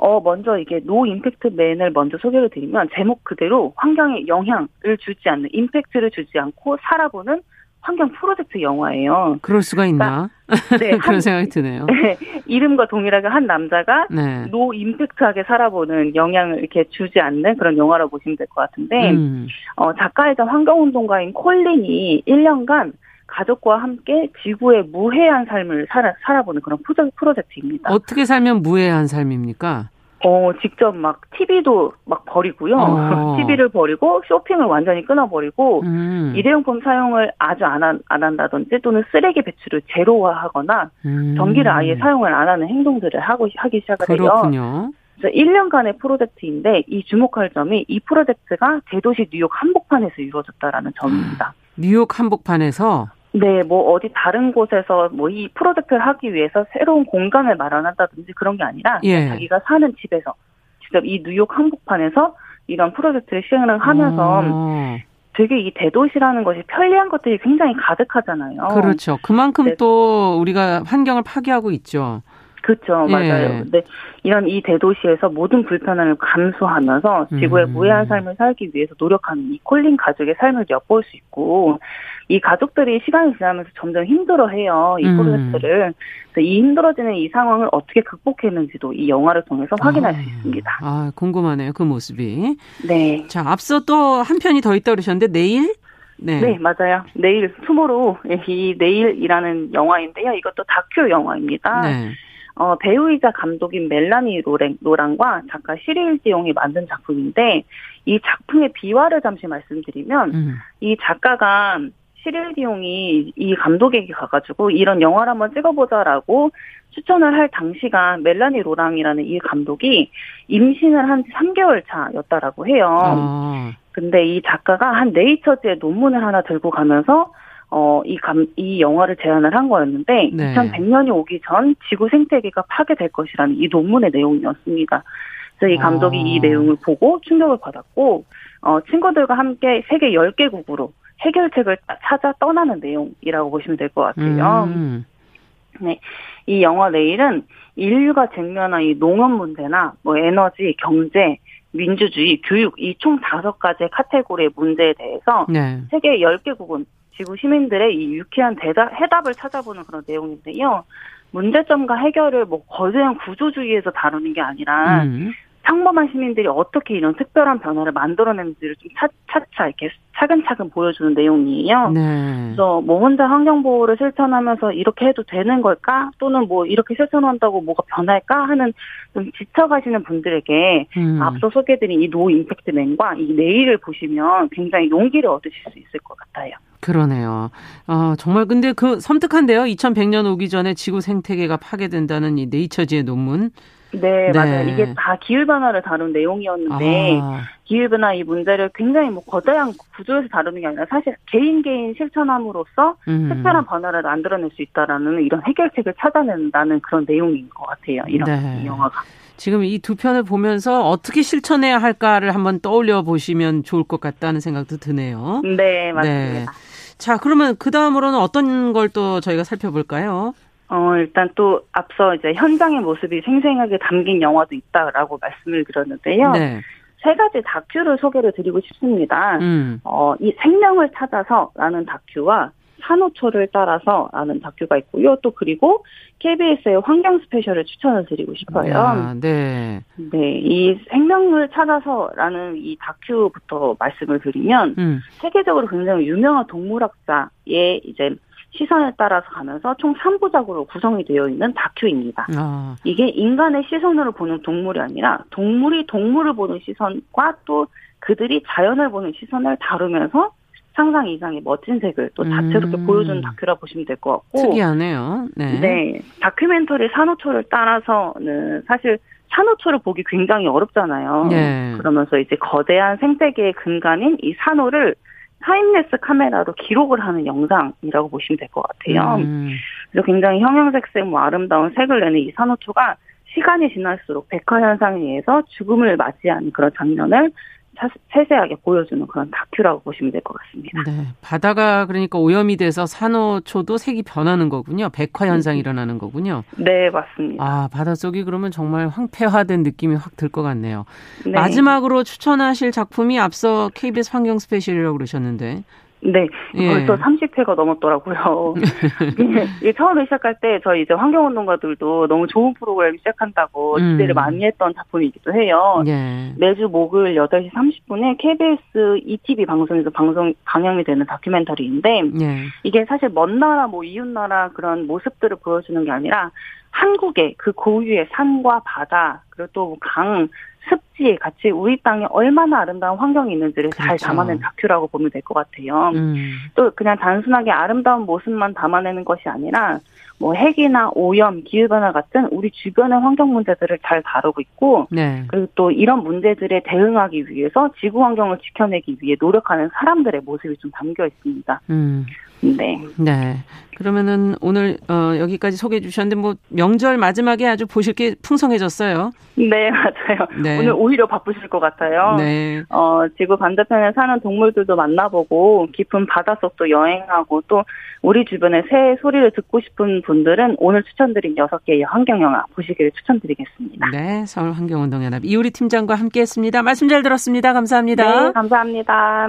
어, 먼저 이게 No Impact Man을 먼저 소개를 드리면 제목 그대로 환경에 영향을 주지 않는 임팩트를 주지 않고 살아보는 환경 프로젝트 영화예요. 그럴 수가 있나? 그러니까, 네, 그런 한, 생각이 드네요. 네, 이름과 동일하게 한 남자가 네. no impact하게 살아보는 영향을 이렇게 주지 않는 그런 영화라고 보시면 될 것 같은데, 음. 어, 작가이자 환경운동가인 콜린이 1년간 가족과 함께 지구의 무해한 삶을 살아, 살아보는 그런 프로젝트입니다. 어떻게 살면 무해한 삶입니까? 어, 직접 막 TV도 막 버리고요. 어. TV를 버리고 쇼핑을 완전히 끊어버리고 음. 일회용품 사용을 아주 안, 한, 안 한다든지 또는 쓰레기 배출을 제로화하거나 음. 전기를 아예 사용을 안 하는 행동들을 하고 하기 시작을 그렇군요. 해요. 그래서 1년간의 프로젝트인데 이 주목할 점이 이 프로젝트가 대도시 뉴욕 한복판에서 이루어졌다라는 점입니다. 뉴욕 한복판에서 네, 뭐 어디 다른 곳에서 뭐 이 프로젝트를 하기 위해서 새로운 공간을 마련한다든지 그런 게 아니라 예. 자기가 사는 집에서 직접 이 뉴욕 한복판에서 이런 프로젝트를 시행을 하면서 어. 되게 이 대도시라는 것이 편리한 것들이 굉장히 가득하잖아요. 그렇죠. 그만큼 네. 또 우리가 환경을 파괴하고 있죠. 그렇죠. 예. 맞아요. 근데 이런 이 대도시에서 모든 불편함을 감수하면서 지구의 음. 무해한 삶을 살기 위해서 노력하는 이 콜린 가족의 삶을 엿볼 수 있고 이 가족들이 시간이 지나면서 점점 힘들어해요. 이 음. 프로젝트를. 그래서 이 힘들어지는 이 상황을 어떻게 극복했는지도 이 영화를 통해서 확인할 아. 수 있습니다. 아, 궁금하네요. 그 모습이. 네. 자, 앞서 또 한 편이 더 있다 그러셨는데 내일 네. 네, 맞아요. 내일 투모로우 이 내일이라는 영화인데요. 이것도 다큐 영화입니다. 네. 어, 배우이자 감독인 멜라니 로랭, 로랑과 작가 시리일 지용이 만든 작품인데 이 작품의 비화를 잠시 말씀드리면 음. 이 작가가 시릴 디용이 이 감독에게 가가지고 이런 영화를 한번 찍어보자라고 추천을 할 당시가 멜라니 로랑이라는 이 감독이 임신을 한 3개월 차였다라고 해요. 아. 근데 이 작가가 한 네이처즈의 논문을 하나 들고 가면서 어, 이 감, 이 영화를 제안을 한 거였는데, 네. 2100년이 오기 전 지구 생태계가 파괴될 것이라는 이 논문의 내용이었습니다. 그래서 이 감독이 아. 이 내용을 보고 충격을 받았고, 어, 친구들과 함께 세계 10개국으로 해결책을 찾아 떠나는 내용이라고 보시면 될 것 같아요. 음. 네. 이 영화 내일은 인류가 직면한 이 농업 문제나 뭐 에너지, 경제, 민주주의, 교육 이 총 다섯 가지의 카테고리의 문제에 대해서 네. 세계 10개국은 지구 시민들의 이 유쾌한 대답, 해답을 찾아보는 그런 내용인데요. 문제점과 해결을 뭐 거대한 구조주의에서 다루는 게 아니라 음. 평범한 시민들이 어떻게 이런 특별한 변화를 만들어내는지를 좀 차, 차차 이렇게 차근차근 보여주는 내용이에요. 네. 그래서 뭐 혼자 환경 보호를 실천하면서 이렇게 해도 되는 걸까? 또는 뭐 이렇게 실천한다고 뭐가 변할까 하는 좀 지쳐가시는 분들에게 음. 앞서 소개드린 이 노 임팩트맨과 이 내일을 보시면 굉장히 용기를 얻으실 수 있을 것 같아요. 그러네요. 어, 정말 근데 그 섬뜩한데요. 2100년 오기 전에 지구 생태계가 파괴된다는 이 네이처지의 논문. 네, 네, 맞아요. 이게 다 기후 변화를 다룬 내용이었는데, 아. 기후 변화 이 문제를 굉장히 뭐 거대한 구조에서 다루는 게 아니라 사실 개인 개인 실천함으로써 음. 특별한 변화를 만들어낼 수 있다라는 이런 해결책을 찾아낸다는 그런 내용인 것 같아요. 이런 네. 이 영화가. 지금 이 두 편을 보면서 어떻게 실천해야 할까를 한번 떠올려 보시면 좋을 것 같다는 생각도 드네요. 네, 맞습니다. 네. 자, 그러면 그 다음으로는 어떤 걸 또 저희가 살펴볼까요? 어, 일단 또 앞서 이제 현장의 모습이 생생하게 담긴 영화도 있다라고 말씀을 드렸는데요. 네. 세 가지 다큐를 소개를 드리고 싶습니다. 음. 어, 이 생명을 찾아서라는 다큐와 산호초를 따라서라는 다큐가 있고요. 또 그리고 KBS의 환경 스페셜을 추천을 드리고 싶어요. 아, 네. 네, 이 생명을 찾아서라는 이 다큐부터 말씀을 드리면 음. 세계적으로 굉장히 유명한 동물학자의 이제 시선에 따라서 가면서 총 3부작으로 구성이 되어 있는 다큐입니다. 아. 이게 인간의 시선으로 보는 동물이 아니라 동물이 동물을 보는 시선과 또 그들이 자연을 보는 시선을 다루면서 상상 이상의 멋진 색을 또 다채롭게 음. 보여주는 다큐라 보시면 될 것 같고 특이하네요. 네. 네. 다큐멘터리 산호초를 따라서는 사실 산호초를 보기 굉장히 어렵잖아요. 네. 그러면서 이제 거대한 생태계의 근간인 이 산호를 타임레스 카메라로 기록을 하는 영상이라고 보시면 될 것 같아요. 음. 그래서 굉장히 형형색색 뭐 아름다운 색을 내는 이 산호초가 시간이 지날수록 백화 현상에 의해서 죽음을 맞이하는 그런 장면을 세세하게 보여주는 그런 다큐라고 보시면 될 것 같습니다. 네, 바다가 그러니까 오염이 돼서 산호초도 색이 변하는 거군요. 백화 현상이 음. 일어나는 거군요. 네, 맞습니다. 아, 바닷속이 그러면 정말 황폐화된 느낌이 확 들 것 같네요. 네. 마지막으로 추천하실 작품이 앞서 KBS 환경 스페셜이라고 그러셨는데 네, 예. 벌써 30회가 넘었더라고요. 이 처음에 시작할 때 저희 이제 환경운동가들도 너무 좋은 프로그램 시작한다고 음. 기대를 많이 했던 작품이기도 해요. 예. 매주 목요일 8시 30분에 KBS ETV 방송에서 방송 방영이 되는 다큐멘터리인데 예. 이게 사실 먼 나라 뭐 이웃 나라 그런 모습들을 보여주는 게 아니라 한국의 그 고유의 산과 바다 그리고 또 강, 습지 같이 우리 땅에 얼마나 아름다운 환경이 있는지를 그렇죠. 잘 담아낸 다큐라고 보면 될 것 같아요. 음. 또 그냥 단순하게 아름다운 모습만 담아내는 것이 아니라 뭐 핵이나 오염, 기후변화 같은 우리 주변의 환경 문제들을 잘 다루고 있고 네. 그리고 또 이런 문제들에 대응하기 위해서 지구 환경을 지켜내기 위해 노력하는 사람들의 모습이 좀 담겨 있습니다. 음. 네. 네. 그러면은 오늘 어 여기까지 소개해 주셨는데 뭐 명절 마지막에 아주 보실 게 풍성해졌어요. 네, 맞아요. 네. 오늘 오히려 바쁘실 것 같아요. 네. 어, 지구 반대편에 사는 동물들도 만나보고 깊은 바닷속도 여행하고 또 우리 주변의 새 소리를 듣고 싶은 분들은 오늘 추천드린 6개의 환경 영화 보시기를 추천드리겠습니다. 네, 서울 환경운동연합 이우리 팀장과 함께했습니다. 말씀 잘 들었습니다. 감사합니다. 네, 감사합니다.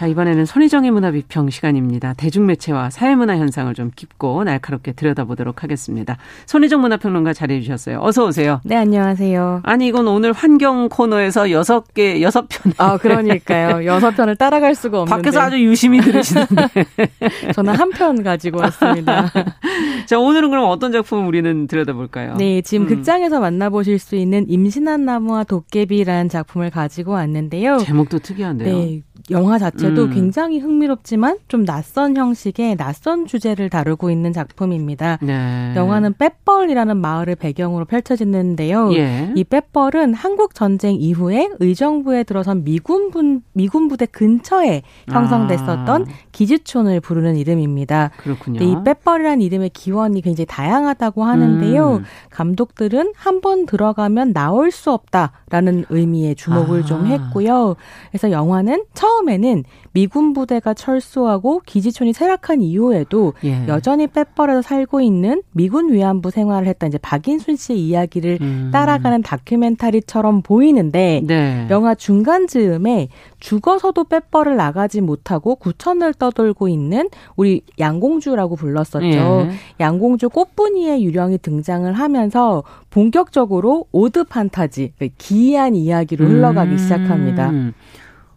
자, 이번에는 손희정의 문화비평 시간입니다. 대중매체와 사회문화 현상을 좀 깊고 날카롭게 들여다보도록 하겠습니다. 손희정 문화평론가 자리해 주셨어요. 어서 오세요. 네, 안녕하세요. 아니, 이건 오늘 환경 코너에서 여섯 개, 여섯 편. 아, 그러니까요. 여섯 편을 따라갈 수가 없는데. 밖에서 아주 유심히 들으시는데. 저는 한 편 가지고 왔습니다. 자, 오늘은 그럼 어떤 작품 우리는 들여다볼까요? 네, 지금 음. 극장에서 만나보실 수 있는 임신한 나무와 도깨비라는 작품을 가지고 왔는데요. 제목도 특이한데요. 네, 영화 자체도 음. 굉장히 흥미롭지만 좀 낯선 형식의 낯선 주제를 다루고 있는 작품입니다. 네. 영화는 빼뻘이라는 마을을 배경으로 펼쳐지는데요. 예. 이 빼뻘은 한국 전쟁 이후에 의정부에 들어선 미군 분, 미군 부대 근처에 형성됐었던 아. 기지촌을 부르는 이름입니다. 그렇군요. 이 빼뻘이라는 이름의 기원이 굉장히 다양하다고 하는데요. 음. 감독들은 한 번 들어가면 나올 수 없다라는 의미의 주목을 아. 좀 했고요. 그래서 영화는 처음 처음에는 미군 부대가 철수하고 기지촌이 쇠락한 이후에도 예. 여전히 빼버려서 살고 있는 미군 위안부 생활을 했던 이제 박인순 씨의 이야기를 음. 따라가는 다큐멘터리처럼 보이는데 네. 영화 중간 즈음에 죽어서도 빼버를 나가지 못하고 구천을 떠 돌고 있는 우리 양공주라고 불렀었죠. 예. 양공주 꽃분이의 유령이 등장을 하면서 본격적으로 오드 판타지, 그 기이한 이야기로 흘러가기 음. 시작합니다.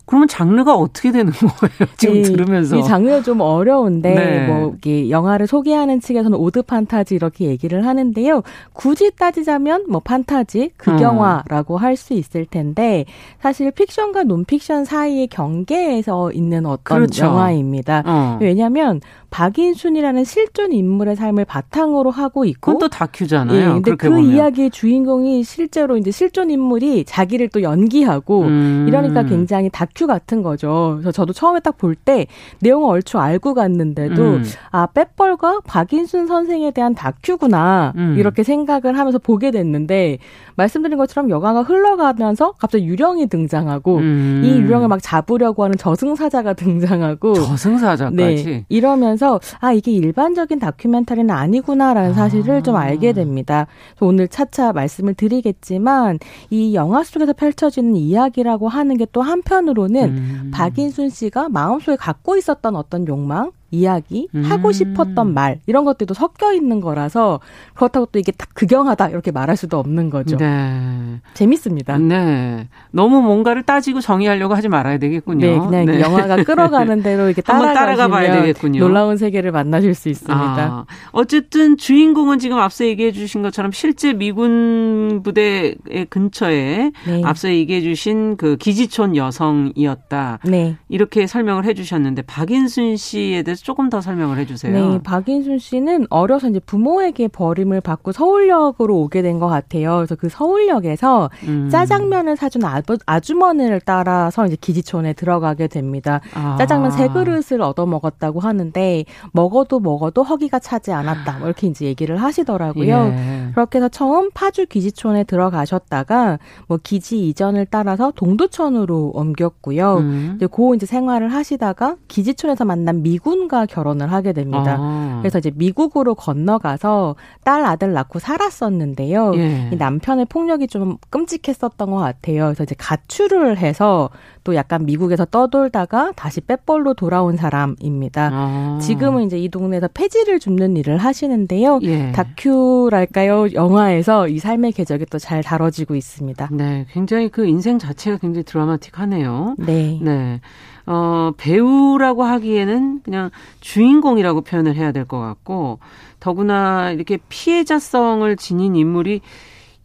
그러면 장르가 어떻게 되는 거예요? 지금 이, 들으면서. 이 장르가 좀 어려운데, 네. 뭐, 이 영화를 소개하는 측에서는 오드 판타지 이렇게 얘기를 하는데요. 굳이 따지자면, 뭐, 판타지, 극영화라고 음. 할수 있을 텐데, 사실 픽션과 논픽션 사이의 경계에서 있는 어떤 그렇죠. 영화입니다. 어. 왜냐면, 박인순이라는 실존 인물의 삶을 바탕으로 하고 있고 그건 또 다큐잖아요. 예, 근데 그 보면. 이야기의 주인공이 실제로 이제 실존 인물이 자기를 또 연기하고 음. 이러니까 굉장히 다큐 같은 거죠. 그래서 저도 처음에 딱 볼 때 내용을 얼추 알고 갔는데도 음. 아 빼뻘과 박인순 선생에 대한 다큐구나 음. 이렇게 생각을 하면서 보게 됐는데 말씀드린 것처럼 여가가 흘러가면서 갑자기 유령이 등장하고 음. 이 유령을 막 잡으려고 하는 저승사자가 등장하고 저승사자까지 네, 이러면서 아 이게 일반적인 다큐멘터리는 아니구나라는 사실을 아. 좀 알게 됩니다. 오늘 차차 말씀을 드리겠지만 이 영화 속에서 펼쳐지는 이야기라고 하는 게 또 한편으로 는 음. 박인순 씨가 마음속에 갖고 있었던 어떤 욕망 이야기, 음. 하고 싶었던 말 이런 것들도 섞여 있는 거라서 그렇다고 또 이게 딱 극영하다 이렇게 말할 수도 없는 거죠. 네. 재밌습니다. 네. 너무 뭔가를 따지고 정의하려고 하지 말아야 되겠군요. 네, 그냥 네. 영화가 끌어가는 대로 이렇게 따라가 봐야 되겠군요. 놀라운 세계를 만나실 수 있습니다. 아, 어쨌든 주인공은 지금 앞서 얘기해 주신 것처럼 실제 미군 부대 근처에 네. 앞서 얘기해 주신 그 기지촌 여성이었다. 네. 이렇게 설명을 해 주셨는데 박인순 씨에 대해서 조금 더 설명을 해주세요. 네, 박인순 씨는 어려서 이제 부모에게 버림을 받고 서울역으로 오게 된 것 같아요. 그래서 그 서울역에서 음. 짜장면을 사준 아주, 아주머니를 따라서 이제 기지촌에 들어가게 됩니다. 아. 짜장면 세 그릇을 얻어 먹었다고 하는데 먹어도 먹어도 허기가 차지 않았다. 뭐 이렇게 이제 얘기를 하시더라고요. 예. 그렇게 해서 처음 파주 기지촌에 들어가셨다가 뭐 기지 이전을 따라서 동두천으로 옮겼고요. 음. 이제 고 이제 생활을 하시다가 기지촌에서 만난 미군 과 결혼을 하게 됩니다. 아. 그래서 이제 미국으로 건너가서 딸 아들 낳고 살았었는데요. 예. 이 남편의 폭력이 좀 끔찍했었던 것 같아요. 그래서 이제 가출을 해서 또 약간 미국에서 떠돌다가 다시 빼벌로 돌아온 사람입니다. 아. 지금은 이제 이 동네에서 폐지를 줍는 일을 하시는데요. 예. 다큐랄까요? 영화에서 이 삶의 궤적이 또 잘 다뤄지고 있습니다. 네, 굉장히 그 인생 자체가 굉장히 드라마틱하네요. 네. 네. 어, 배우라고 하기에는 그냥 주인공이라고 표현을 해야 될 것 같고, 더구나 이렇게 피해자성을 지닌 인물이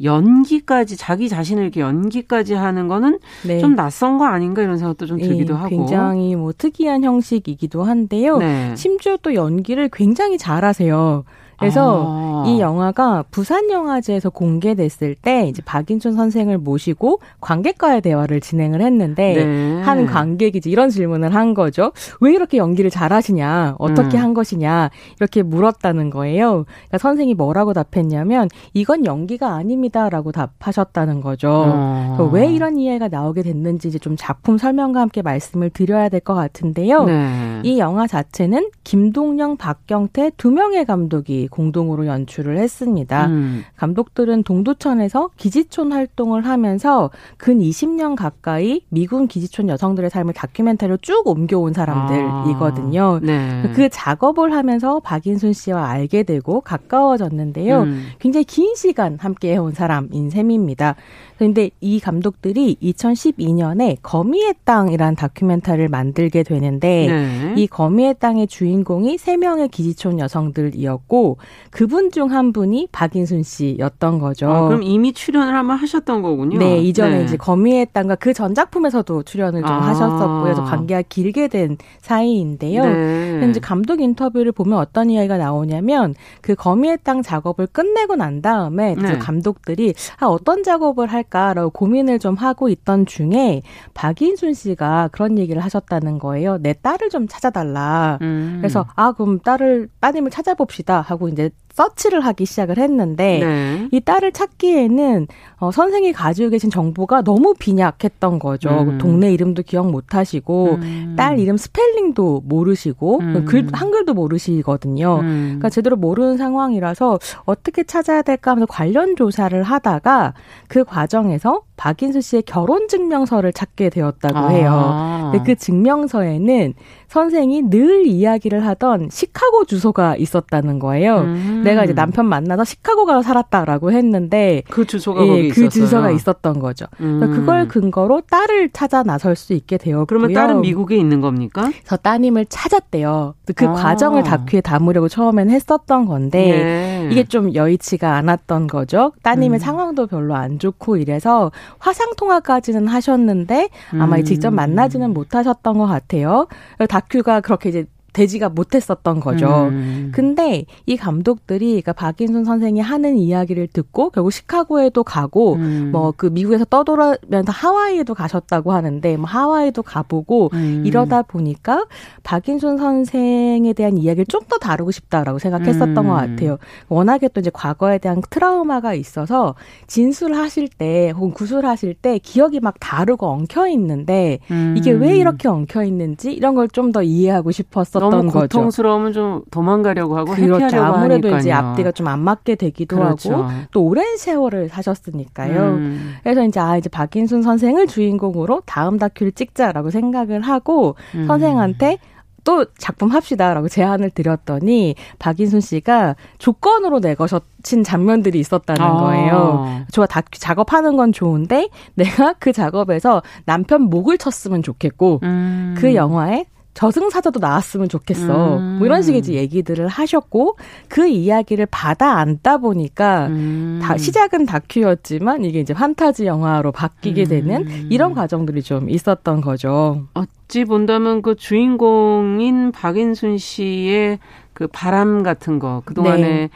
연기까지 자기 자신을 이렇게 연기까지 하는 거는 네. 좀 낯선 거 아닌가 이런 생각도 좀 들기도 네, 하고 굉장히 뭐 특이한 형식이기도 한데요. 네. 심지어 또 연기를 굉장히 잘하세요. 그래서 아. 이 영화가 부산 영화제에서 공개됐을 때 이제 박인춘 선생을 모시고 관객과의 대화를 진행을 했는데 네. 한 관객이 이제 이런 질문을 한 거죠. 왜 이렇게 연기를 잘하시냐? 어떻게 음. 한 것이냐? 이렇게 물었다는 거예요. 그러니까 선생이 뭐라고 답했냐면 이건 연기가 아닙니다라고 답하셨다는 거죠. 어. 왜 이런 이해가 나오게 됐는지 이제 좀 작품 설명과 함께 말씀을 드려야 될 것 같은데요. 네. 이 영화 자체는 김동영, 박경태 두 명의 감독이 공동으로 연출을 했습니다. 음. 감독들은 동두천에서 기지촌 활동을 하면서 근 20년 가까이 미군 기지촌 여성들의 삶을 다큐멘터리로 쭉 옮겨온 사람들이거든요. 아, 네. 그 작업을 하면서 박인순 씨와 알게 되고 가까워졌는데요. 음. 굉장히 긴 시간 함께 해온 사람인 셈입니다. 그런데 이 감독들이 2012년에 거미의 땅이라는 다큐멘터리를 만들게 되는데 네. 이 거미의 땅의 주인공이 3명의 기지촌 여성들이었고 그분 중 한 분이 박인순 씨였던 거죠. 아, 그럼 이미 출연을 한번 하셨던 거군요. 네, 이전에 네. 이제 거미의 땅과 그 전 작품에서도 출연을 좀 아. 하셨었고요. 그래서 관계가 길게 된 사이인데요. 네. 현재 감독 인터뷰를 보면 어떤 이야기가 나오냐면 그 거미의 땅 작업을 끝내고 난 다음에 네. 감독들이 아, 어떤 작업을 할 할까라고 고민을 좀 하고 있던 중에 박인순 씨가 그런 얘기를 하셨다는 거예요. 내 딸을 좀 찾아달라. 음. 그래서 아 그럼 딸을 따님을 찾아봅시다 하고 이제 서치를 하기 시작을 했는데 네. 이 딸을 찾기에는 어, 선생이 가지고 계신 정보가 너무 빈약했던 거죠. 음. 동네 이름도 기억 못 하시고 음. 딸 이름 스펠링도 모르시고 음. 글 한글도 모르시거든요. 음. 그러니까 제대로 모르는 상황이라서 어떻게 찾아야 될까 하면서 관련 조사를 하다가 그 과정에서 박인수 씨의 결혼 증명서를 찾게 되었다고 해요. 아. 근데 그 증명서에는 선생이 늘 이야기를 하던 시카고 주소가 있었다는 거예요. 음. 내가 이제 남편 만나서 시카고 가서 살았다라고 했는데 그 주소가 예, 거기 그 있었어요. 주소가 있었던 거죠. 음. 그걸 근거로 딸을 찾아 나설 수 있게 되었고요. 그러면 딸은 미국에 있는 겁니까? 저 따님을 찾았대요. 그 아. 과정을 다큐에 담으려고 처음엔 했었던 건데 네. 이게 좀 여의치가 않았던 거죠. 따님의 음. 상황도 별로 안 좋고 이래서 화상 통화까지는 하셨는데 아마 음. 직접 만나지는 못하셨던 것 같아요. 다큐가 그렇게 이제 되지가 못했었던 거죠. 음. 근데 이 감독들이 그러니까 박인순 선생이 하는 이야기를 듣고 결국 시카고에도 가고 음. 뭐그 미국에서 떠돌아면서 하와이에도 가셨다고 하는데 뭐 하와이도 가보고 음. 이러다 보니까 박인순 선생에 대한 이야기를 좀 더 다루고 싶다라고 생각했었던 것 음. 같아요. 워낙에 또 이제 과거에 대한 트라우마가 있어서 진술하실 때 혹은 구술하실 때 기억이 막 다르고 엉켜 있는데 이게 왜 음. 이렇게 엉켜 있는지 이런 걸 좀 더 이해하고 싶었었던 너무 고통스러우면 좀 도망가려고 하고 그렇죠. 회피하려고 아무래도 하니까요. 이제 앞뒤가 좀 안 맞게 되기도 그렇죠. 하고 또 오랜 세월을 사셨으니까요. 음. 그래서 이제 아 이제 박인순 선생을 주인공으로 다음 다큐를 찍자라고 생각을 하고 음. 선생한테 또 작품 합시다라고 제안을 드렸더니 박인순 씨가 조건으로 내거신 장면들이 있었다는 아. 거예요. 좋아 다큐 작업하는 건 좋은데 내가 그 작업에서 남편 목을 쳤으면 좋겠고 음. 그 영화에 저승사자도 나왔으면 좋겠어. 음. 뭐 이런 식의 이제 얘기들을 하셨고 그 이야기를 받아 안다 보니까 음. 다 시작은 다큐였지만 이게 이제 판타지 영화로 바뀌게 음. 되는 이런 과정들이 좀 있었던 거죠. 어찌 본다면 그 주인공인 박인순 씨의 그 바람 같은 거 그동안에 네.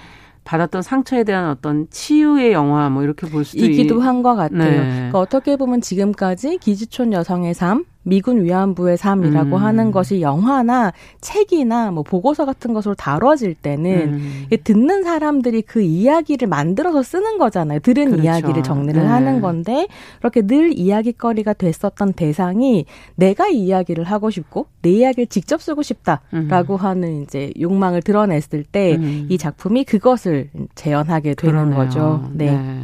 받았던 상처에 대한 어떤 치유의 영화 뭐 이렇게 볼 수도 있기도 한 것 같아요. 네. 그러니까 어떻게 보면 지금까지 기지촌 여성의 삶 미군 위안부의 삶이라고 음. 하는 것이 영화나 책이나 뭐 보고서 같은 것으로 다뤄질 때는 음. 듣는 사람들이 그 이야기를 만들어서 쓰는 거잖아요. 들은 그렇죠. 이야기를 정리를 네. 하는 건데 그렇게 늘 이야기거리가 됐었던 대상이 내가 이 이야기를 하고 싶고 내 이야기를 직접 쓰고 싶다라고 음. 하는 이제 욕망을 드러냈을 때이 음. 작품이 그것을 재현하게 되는 그러네요. 거죠. 네. 네.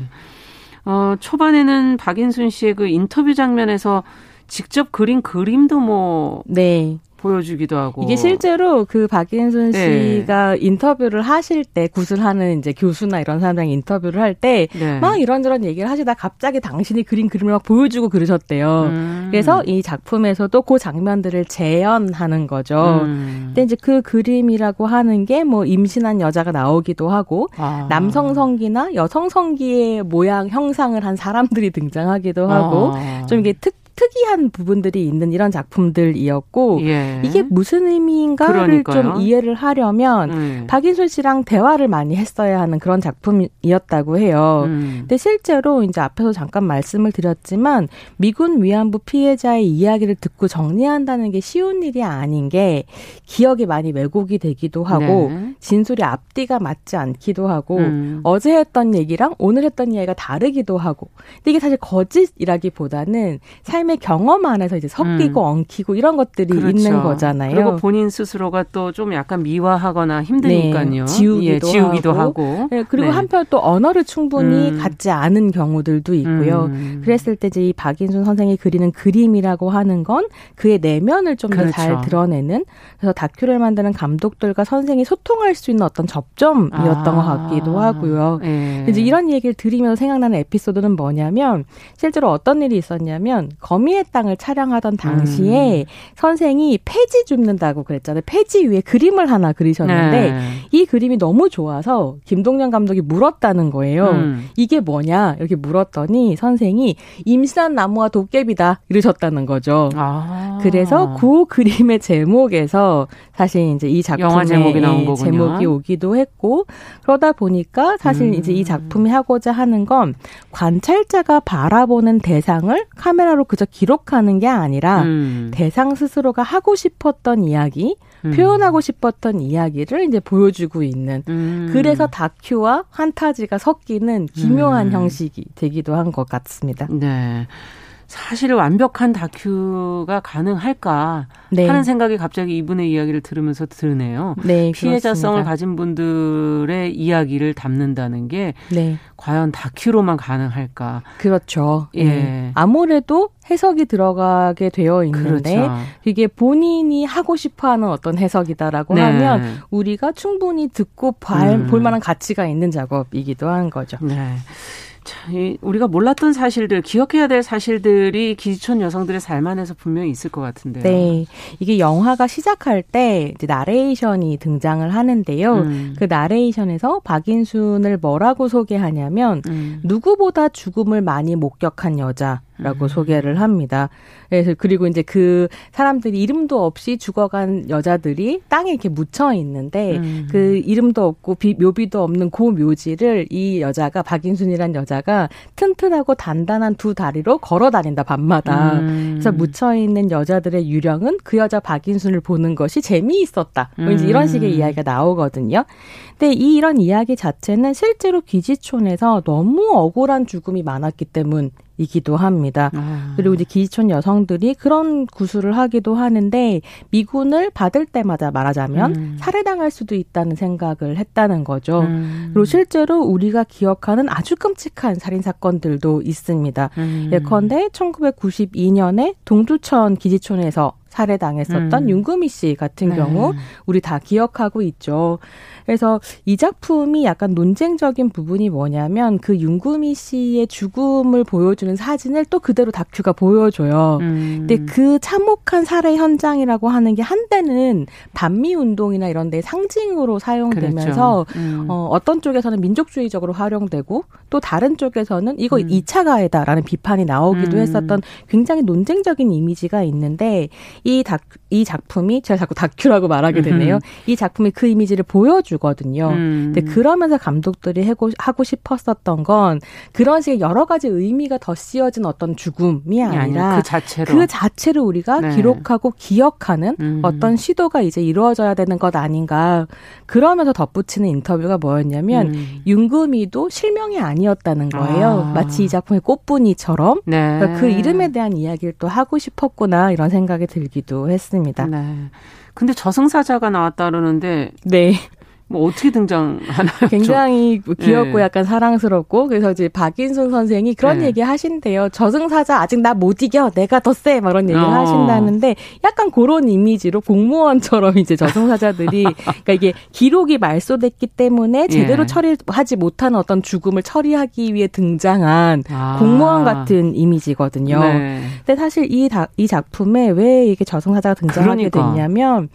어, 초반에는 박인순 씨의 그 인터뷰 장면에서 직접 그린 그림도 뭐 네. 보여주기도 하고 이게 실제로 그 박인순 네. 씨가 네. 인터뷰를 하실 때 구슬하는 이제 교수나 이런 사람들랑 인터뷰를 할 때막 네. 이런저런 얘기를 하시다 갑자기 당신이 그린 그림을 막 보여주고 그러셨대요. 음. 그래서 이 작품에서도 그 장면들을 재현하는 거죠. 음. 근데 이제 그 그림이라고 하는 게 뭐 임신한 여자가 나오기도 하고 아. 남성 성기나 여성 성기의 모양 형상을 한 사람들이 등장하기도 하고 아. 좀 이게 특 특이한 부분들이 있는 이런 작품들이었고 예. 이게 무슨 의미인가를 그러니까요. 좀 이해를 하려면 음. 박인순 씨랑 대화를 많이 했어야 하는 그런 작품이었다고 해요. 음. 근데 실제로 이제 앞에서 잠깐 말씀을 드렸지만 미군 위안부 피해자의 이야기를 듣고 정리한다는 게 쉬운 일이 아닌 게 기억이 많이 왜곡이 되기도 하고 네. 진술이 앞뒤가 맞지 않기도 하고 음. 어제 했던 얘기랑 오늘 했던 이야기가 다르기도 하고 근데 이게 사실 거짓이라기보다는 삶 삶의 경험 안에서 이제 섞이고 음. 엉키고 이런 것들이 그렇죠. 있는 거잖아요. 그리고 본인 스스로가 또 좀 약간 미화하거나 힘드니까요. 네, 지우기도, 예, 지우기도 하고. 하고. 네, 그리고 네. 한편 또 언어를 충분히 음. 갖지 않은 경우들도 있고요. 음. 그랬을 때 이제 이 박인순 선생이 그리는 그림이라고 하는 건 그의 내면을 좀 더잘 그렇죠. 드러내는 그래서 다큐를 만드는 감독들과 선생이 소통할 수 있는 어떤 접점이었던 아. 것 같기도 하고요. 네. 이제 이런 얘기를 들으면서 생각나는 에피소드는 뭐냐면 실제로 어떤 일이 있었냐면 거미의 땅을 촬영하던 당시에 음. 선생이 폐지 줍는다고 그랬잖아요. 폐지 위에 그림을 하나 그리셨는데 네. 이 그림이 너무 좋아서 김동현 감독이 물었다는 거예요. 음. 이게 뭐냐 이렇게 물었더니 선생이 임신한 나무와 도깨비다 이러셨다는 거죠. 아. 그래서 그 그림의 제목에서 사실 이제 이 작품의 제목이, 제목이 오기도 했고 그러다 보니까 사실 음. 이제 이 작품이 하고자 하는 건 관찰자가 바라보는 대상을 카메라로 그저 기록하는 게 아니라 음. 대상 스스로가 하고 싶었던 이야기, 음. 표현하고 싶었던 이야기를 이제 보여주고 있는 음. 그래서 다큐와 판타지가 섞이는 기묘한 음. 형식이 되기도 한 것 같습니다. 네. 사실 완벽한 다큐가 가능할까 네. 하는 생각이 갑자기 이분의 이야기를 들으면서 드네요. 네, 피해자성을 가진 분들의 이야기를 담는다는 게 네. 과연 다큐로만 가능할까? 그렇죠. 예. 네. 아무래도 해석이 들어가게 되어 있는데 그렇죠. 이게 본인이 하고 싶어하는 어떤 해석이다라고 네. 하면 우리가 충분히 듣고 발, 음. 볼 만한 가치가 있는 작업이기도 한 거죠. 네. 우리가 몰랐던 사실들, 기억해야 될 사실들이 기지촌 여성들의 삶 안에서 분명히 있을 것 같은데요. 네. 이게 영화가 시작할 때 이제 나레이션이 등장을 하는데요. 음. 그 나레이션에서 박인순을 뭐라고 소개하냐면 음. 누구보다 죽음을 많이 목격한 여자. 라고 음. 소개를 합니다. 그래서 그리고 이제 그 사람들이 이름도 없이 죽어간 여자들이 땅에 이렇게 묻혀 있는데 음. 그 이름도 없고 비, 묘비도 없는 그 묘지를 이 여자가 박인순이란 여자가 튼튼하고 단단한 두 다리로 걸어 다닌다 밤마다. 음. 그래서 묻혀 있는 여자들의 유령은 그 여자 박인순을 보는 것이 재미있었다. 뭐 이제 이런 식의 음. 이야기가 나오거든요. 근데 이 이런 이야기 자체는 실제로 기지촌에서 너무 억울한 죽음이 많았기 때문 이기도 합니다. 아. 그리고 이제 기지촌 여성들이 그런 구술을 하기도 하는데 미군을 받을 때마다 말하자면 음. 살해당할 수도 있다는 생각을 했다는 거죠. 음. 그리고 실제로 우리가 기억하는 아주 끔찍한 살인 사건들도 있습니다. 음. 예컨대 1992년에 동두천 기지촌에서 살해당했었던 음. 윤금희 씨 같은 네. 경우 우리 다 기억하고 있죠. 그래서 이 작품이 약간 논쟁적인 부분이 뭐냐면 그 윤구미 씨의 죽음을 보여주는 사진을 또 그대로 다큐가 보여줘요. 음. 근데 그 참혹한 살해 현장이라고 하는 게 한때는 반미 운동이나 이런 데 상징으로 사용되면서 음. 어, 어떤 쪽에서는 민족주의적으로 활용되고 또 다른 쪽에서는 이거 음. 2차 가해다라는 비판이 나오기도 음. 했었던 굉장히 논쟁적인 이미지가 있는데 이, 다, 이 작품이 제가 자꾸 다큐라고 말하게 되네요. 음. 이 작품이 그 이미지를 보여주 주거든요. 음. 근데 그러면서 감독들이 하고, 하고 싶었었던 건 그런 식의 여러 가지 의미가 더 씌어진 어떤 죽음이 아니라 그 자체로 그 자체를 우리가 네. 기록하고 기억하는 음. 어떤 시도가 이제 이루어져야 되는 것 아닌가. 그러면서 덧붙이는 인터뷰가 뭐였냐면 음. 윤금이도 실명이 아니었다는 거예요. 아. 마치 이 작품의 꽃분이처럼 네. 그러니까 그 이름에 대한 이야기를 또 하고 싶었구나 이런 생각이 들 기도 했습니다. 네. 근데 저승사자가 나왔다 그러는데 네. 뭐 어떻게 등장하나요? 굉장히 좀? 귀엽고 네. 약간 사랑스럽고 그래서 이제 박인순 선생이 그런 네. 얘기 하신대요. 저승사자 아직 나 못 이겨 내가 더 세 막 이런 얘기를 어. 하신다는데 약간 그런 이미지로 공무원처럼 이제 저승사자들이 그러니까 이게 기록이 말소됐기 때문에 제대로 예. 처리하지 못한 어떤 죽음을 처리하기 위해 등장한 아. 공무원 같은 이미지거든요. 네. 근데 사실 이, 다, 이 작품에 왜 이게 저승사자가 등장하게 그러니까. 됐냐면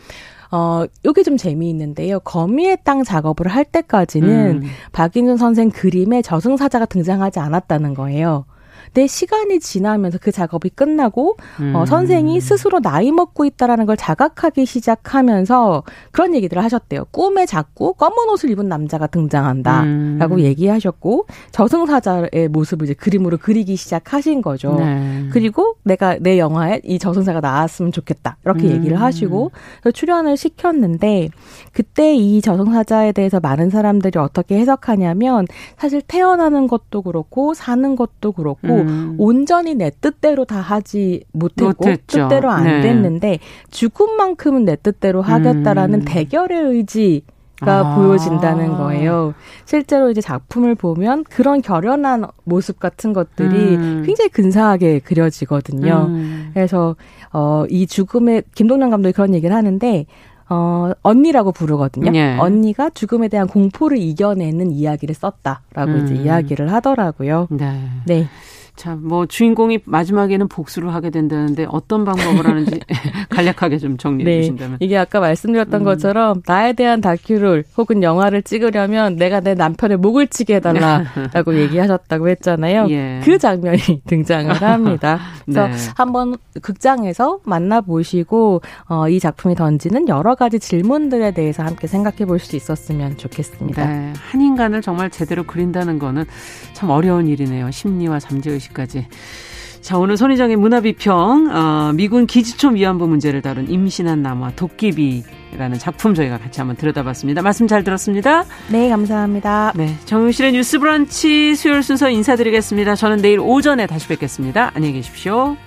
어, 요게 좀 재미있는데요. 거미의 땅 작업을 할 때까지는 음. 박인준 선생 그림에 저승사자가 등장하지 않았다는 거예요. 내 시간이 지나면서 그 작업이 끝나고 어, 음. 어, 선생이 스스로 나이 먹고 있다라는 걸 자각하기 시작하면서 그런 얘기들을 하셨대요. 꿈에 자꾸 검은 옷을 입은 남자가 등장한다라고 음. 얘기하셨고 저승사자의 모습을 이제 그림으로 그리기 시작하신 거죠. 네. 그리고 내가 내 영화에 이 저승사가 나왔으면 좋겠다 이렇게 음. 얘기를 하시고 출연을 시켰는데 그때 이 저승사자에 대해서 많은 사람들이 어떻게 해석하냐면 사실 태어나는 것도 그렇고 사는 것도 그렇고 음. 온전히 내 뜻대로 다 하지 못했고 못했죠. 뜻대로 안 네. 됐는데 죽음만큼은 내 뜻대로 하겠다라는 음. 대결의 의지 가 아. 보여진다는 거예요. 실제로 이제 작품을 보면 그런 결연한 모습 같은 것들이 음. 굉장히 근사하게 그려지거든요. 음. 그래서 어, 이 죽음의 김동남 감독이 그런 얘기를 하는데 어, 언니라고 부르거든요. 예. 언니가 죽음에 대한 공포를 이겨내는 이야기를 썼다라고 음. 이제 이야기를 하더라고요. 네. 네. 자, 뭐 주인공이 마지막에는 복수를 하게 된다는데 어떤 방법을 하는지 간략하게 좀 정리해 네. 주신다면. 이게 아까 말씀드렸던 음. 것처럼 나에 대한 다큐를 혹은 영화를 찍으려면 내가 내 남편의 목을 치게 해달라라고 얘기하셨다고 했잖아요. 예. 그 장면이 등장을 합니다. 그래서 네. 한번 극장에서 만나보시고 어, 이 작품이 던지는 여러 가지 질문들에 대해서 함께 생각해 볼 수 있었으면 좋겠습니다. 네. 한 인간을 정말 제대로 그린다는 거는 참 어려운 일이네요. 심리와 잠재의 시까지 자, 오늘 손희정의 문화비평, 어, 미군 기지총 위안부 문제를 다룬 임신한 나무와 도깨비라는 작품 저희가 같이 한번 들여다봤습니다. 말씀 잘 들었습니다. 네, 감사합니다. 네, 정유실의 뉴스 브런치 수요일 순서 인사드리겠습니다. 저는 내일 오전에 다시 뵙겠습니다. 안녕히 계십시오.